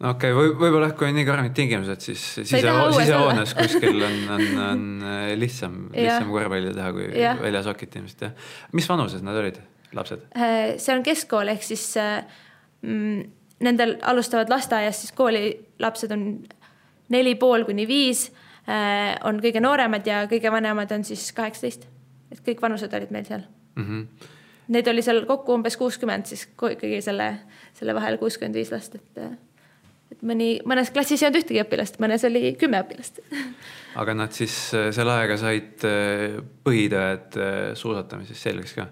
okei okay, või, võib-olla jah, kui on nii karmid tingimused, siis sise, sisehoones kuskil on, on, *laughs* on äh, lihtsam, lihtsam korvpalli teha kui ja. väljas hokit ilmselt jah. mis vanuses nad olid, lapsed? Äh, see on keskkool ehk siis äh, mm, nendel alustavad lasteaias siis kooli lapsed on neli pool kuni viis on kõige nooremad ja kõige vanemad on siis kaheksateist. et kõik vanused olid meil seal mm. -hmm. Neid oli seal kokku umbes kuuskümmend, siis kõigi selle, selle vahel kuuskümmend viis last, et et mõni, mõnes klassis ei olnud ühtegi õpilast, mõnes oli kümme õpilast. *laughs* aga nad siis äh, selle ajaga said äh, põhitõed äh, suusatamises selgeks ka?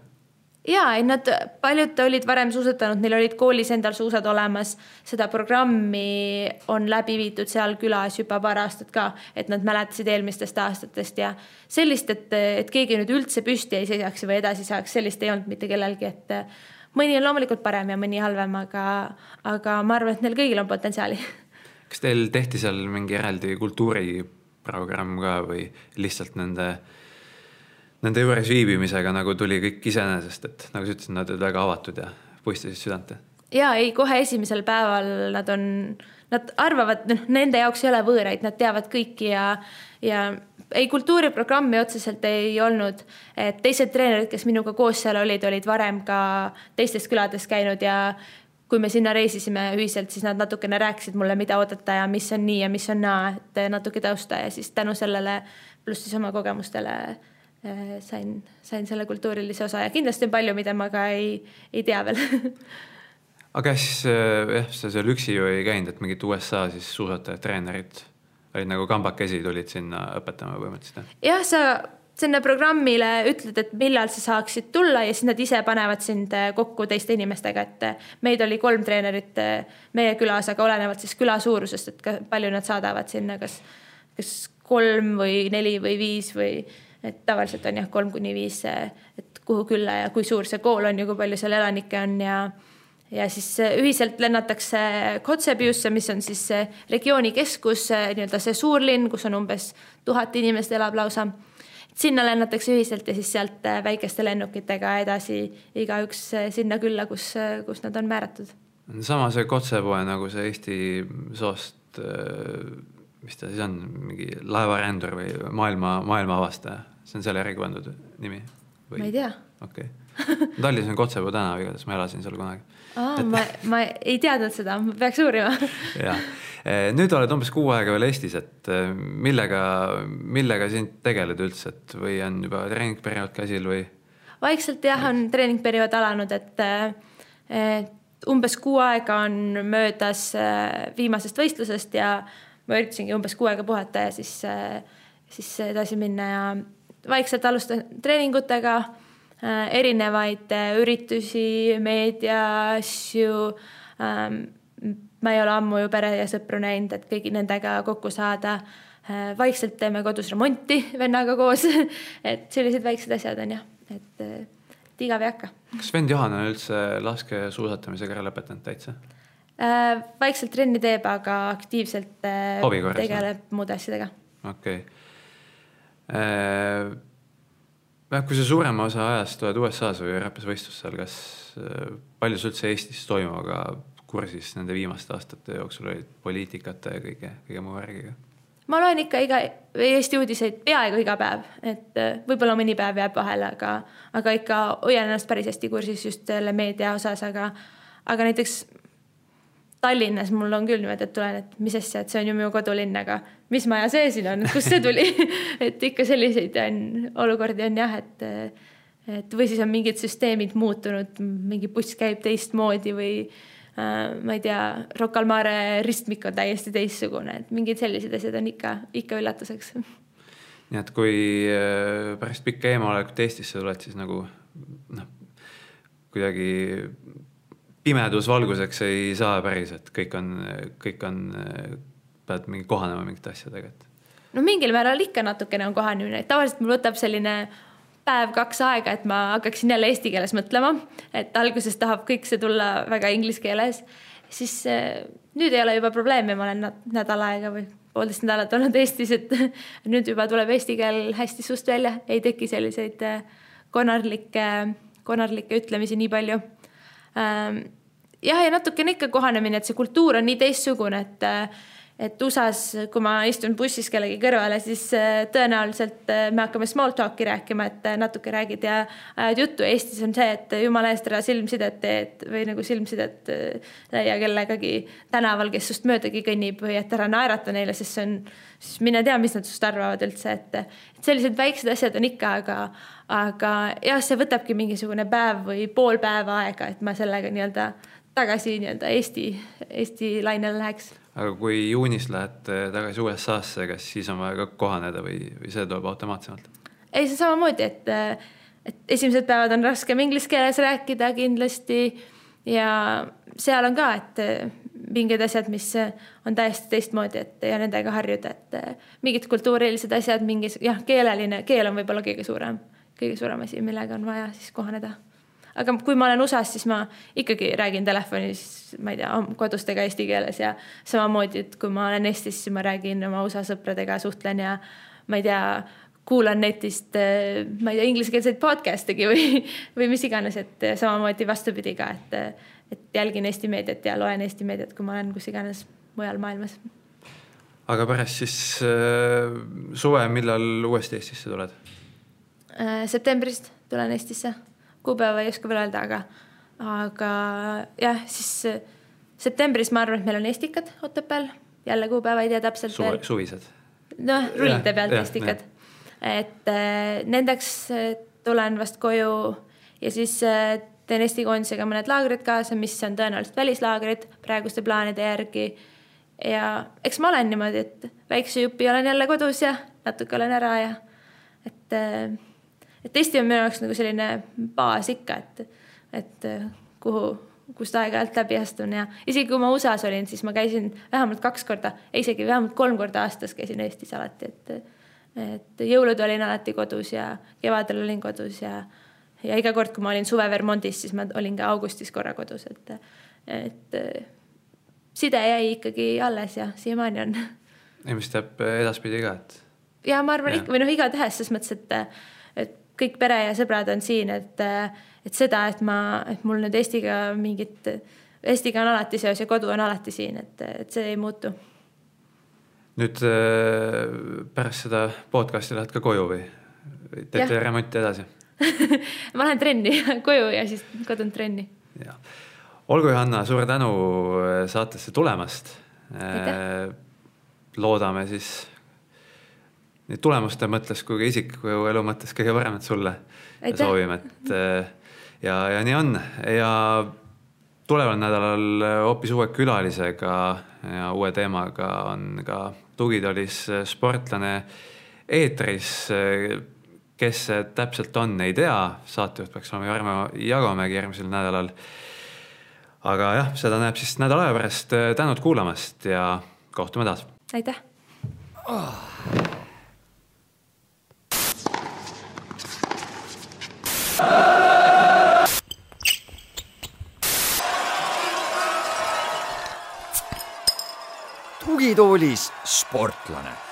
ja, ei nad, paljud olid varem suusatanud, neil olid koolis endal suusad olemas, seda programmi on läbi viidud seal külas juba paar aastat ka, et nad mäletasid eelmistest aastatest ja sellist, et, et keegi nüüd üldse püsti ei seisaks või edasi saaks, sellist ei olnud mitte kellelgi, et mõni on loomulikult parem ja mõni halvem, aga, aga ma arvan, et neil kõigil on potentsiaali. kas teil tehti seal mingi eraldi kultuuriprogramm ka või lihtsalt nende, nende juures viibimisega nagu tuli kõik iseenesest, et nagu sa ütlesid, nad olid väga avatud ja puistasid südant? ja ei, kohe esimesel päeval nad on, nad arvavad, noh, nende jaoks ei ole võõraid, nad teavad kõiki ja, ja ei, kultuuriprogrammi otseselt ei olnud, et teised treenerid, kes minuga koos seal olid, olid varem ka teistes külades käinud ja kui me sinna reisisime ühiselt, siis nad natukene rääkisid mulle, mida oodata ja mis on nii ja mis on naa, et natuke tausta ja siis tänu sellele pluss siis oma kogemustele eh, sain, sain selle kultuurilise osa. Ja kindlasti on palju, mida ma ka ei, ei tea veel. *laughs* Aga siis eh, jah, sa seal üksi ju ei käinud, et mingit USA siis suusatajat, treenerit olid nagu kambakesi tulid sinna õpetama põhimõtteliselt? jah, sa sinna programmile ütled, et millal sa saaksid tulla ja siis nad ise panevad sind äh, kokku teiste inimestega, et äh, meid oli kolm treenerit äh, meie külas, aga olenevalt siis küla suurusest, et ka palju nad saadavad sinna, kas, kas kolm või neli või viis või et tavaliselt on jah, kolm kuni viis, et kuhu külla ja kui suur see kool on ja kui palju seal elanikke on ja ja siis äh, ühiselt lennatakse Kotsebiusse, mis on siis regiooni keskus, nii-öelda see suurlinn, kus on umbes tuhat inimest elab lausa. sinna lennatakse ühiselt ja siis sealt äh, väikeste lennukitega edasi igaüks äh, sinna külla, kus, kus nad on määratud. sama see Kotsepoe nagu see Eesti soost, mis ta siis on, mingi laevarändur või maailma, maailma avastaja, see on selle järgi pandud nimi? ma ei tea. okei okay., Tallinnas on Kotsepuu tänav, igatahes ma elasin seal kunagi aa, ma, ma ei teadnud seda, ma peaks uurima. *laughs* Jah, nüüd oled umbes kuu aega veel Eestis, et millega, millega sind tegeled üldse, et või on juba treeningperiood käsil või? vaikselt jah, on treeningperiood alanud, et umbes kuu aega on möödas viimasest võistlusest ja ma üritasingi umbes kuu aega puhata ja siis, siis edasi minna ja vaikselt alustan treeningutega erinevaid äh, üritusi, meediaasju. Ähm, ma ei ole ammu ju pere ja sõpru näinud, et kõigi nendega kokku saada. Äh, vaikselt teeme kodus remonti *laughs* vennaga koos *laughs* et sellised väiksed asjad on jah, et, et igav ei hakka. kas vend Juhan on üldse laskesuusatamisega ära lõpetanud täitsa? vaikselt trenni teeb, aga aktiivselt tegeleb muude asjadega. okei okay jah, kui sa suurema osa ajast oled USA-s või räpasvõistlustel, kas palju sa üldse Eestis toimuvaga kursis nende viimaste aastate jooksul olid poliitikate ja kõige, kõige muu värgiga? ma loen ikka iga Eesti uudiseid peaaegu iga päev, et äh, võib-olla mõni päev jääb vahele, aga, aga ikka hoian ennast päris hästi kursis just selle meedia osas, aga, aga näiteks Tallinnas mul on küll niimoodi, et tulen, et mis asja, et see on ju minu kodulinn, aga mis maja see siin on, kust see tuli *laughs* et ikka selliseid on, olukordi on jah, et et või siis on mingid süsteemid muutunud, mingi buss käib teistmoodi või äh, ma ei tea, Rocca al Mare ristmik on täiesti teistsugune, et mingid sellised asjad on ikka, ikka üllatuseks. *laughs* nii et kui äh, pärast pikka eemalolekut Eestisse tuled, siis nagu noh, kuidagi pimedusvalguseks ei saa päris, et kõik on, kõik on, pead mingi kohanema mingite asjadega, et. no mingil määral ikka natukene on kohanemine, tavaliselt mul võtab selline päev-kaks aega, et ma hakkaksin jälle eesti keeles mõtlema, et alguses tahab kõik see tulla väga inglise keeles, siis eh, nüüd ei ole juba probleemi, ma olen nädal aega või poolteist nädalat olnud Eestis, et *laughs* nüüd juba tuleb eesti keel hästi sust välja, ei teki selliseid eh, konarlikke, konarlikke ütlemisi nii palju jah, ja natukene ikka kohanemine, et see kultuur on nii teistsugune, et et USA-s, kui ma istun bussis kellegi kõrvale, siis äh, tõenäoliselt äh, me hakkame small talk'i rääkima, et äh, natuke räägid ja ajad juttu. Eestis on see, et jumala eest ära silmsidet teed või nagu silmsidet leia kellegagi tänaval, kes sust möödagi kõnnib või et ära naerata neile, sest see on, siis mine tea, mis nad sinust arvavad üldse, et, et sellised väiksed asjad on ikka, aga, aga jah, see võtabki mingisugune päev või pool päeva aega, et ma sellega nii-öelda tagasi nii-öelda Eesti, Eesti lainele läheks. Aga kui juunis lähed tagasi USA-sse, kas siis on vaja ka kohaneda või, või see tuleb automaatsemalt? ei, see samamoodi, et, et esimesed päevad on raskem inglise keeles rääkida kindlasti ja seal on ka, et mingid asjad, mis on täiesti teistmoodi, et ja nendega harjuda, et mingid kultuurilised asjad, mingi jah, keeleline, keel on võib-olla kõige suurem, kõige suurem asi, millega on vaja siis kohaneda aga kui ma olen USA-s, siis ma ikkagi räägin telefonis, ma ei tea, kodustega eesti keeles ja samamoodi, et kui ma olen Eestis, siis ma räägin oma USA sõpradega, suhtlen ja ma ei tea, kuulan netist, ma ei tea, inglisekeelseid podcast'egi või, *laughs* või mis iganes, et samamoodi vastupidi ka, et, et jälgin Eesti meediat ja loen Eesti meediat, kui ma olen kus iganes mujal maailmas. aga pärast siis äh, suve, millal uuesti Eestisse tuled äh,? septembrist tulen Eestisse kuupäeva ei oska veel öelda, aga, aga jah, siis äh, septembris ma arvan, et meil on estikad Otepääl, jälle kuupäeva ei tea täpselt Suve, veel. suvised. noh, rullide pealt ja, estikad. et äh, nendeks äh, tulen vast koju ja siis äh, teen Eesti koondisega mõned laagrid kaasa, mis on tõenäoliselt välislaagrid praeguste plaanide järgi. ja eks ma olen niimoodi, et väikse jupi olen jälle kodus ja natuke olen ära ja et äh, et Eesti on minu jaoks nagu selline baas ikka, et, et kuhu, kust aeg-ajalt läbi astun ja isegi kui ma USA-s olin, siis ma käisin vähemalt kaks korda, isegi vähemalt kolm korda aastas käisin Eestis alati, et et jõulud olin alati kodus ja kevadel olin kodus ja ja iga kord, kui ma olin suve Vermontis, siis ma olin ka augustis korra kodus, et et side jäi ikkagi alles ja siiamaani on. ja mis teeb edaspidi ka, et? ja ma arvan ja. ikka või noh, igatahes selles mõttes, et kõik pere ja sõbrad on siin, et, et seda, et ma, et mul nüüd Eestiga mingit, Eestiga on alati seos ja kodu on alati siin, et, et see ei muutu. nüüd äh, pärast seda podcast'i lähed ka koju või teete remonti edasi *laughs* ma lähen trenni *laughs* koju ja siis kodunt trenni. olgu Johanna, suur tänu äh, saatesse tulemast. Äh, loodame siis nii tulemuste mõttes kui ka isikliku elu mõttes kõige paremat sulle Aitäh. soovime, et äh, ja, ja nii on ja tuleval nädalal hoopis uue külalisega ja uue teemaga on ka tugitoolis sportlane eetris. kes see täpselt on, ei tea, saatejuht peaks olema Jarmo Jagomägi järgmisel nädalal. aga jah, seda näeb siis nädala aja pärast. tänud kuulamast ja kohtume taas. aitäh oh.. Tugitoolis sportlane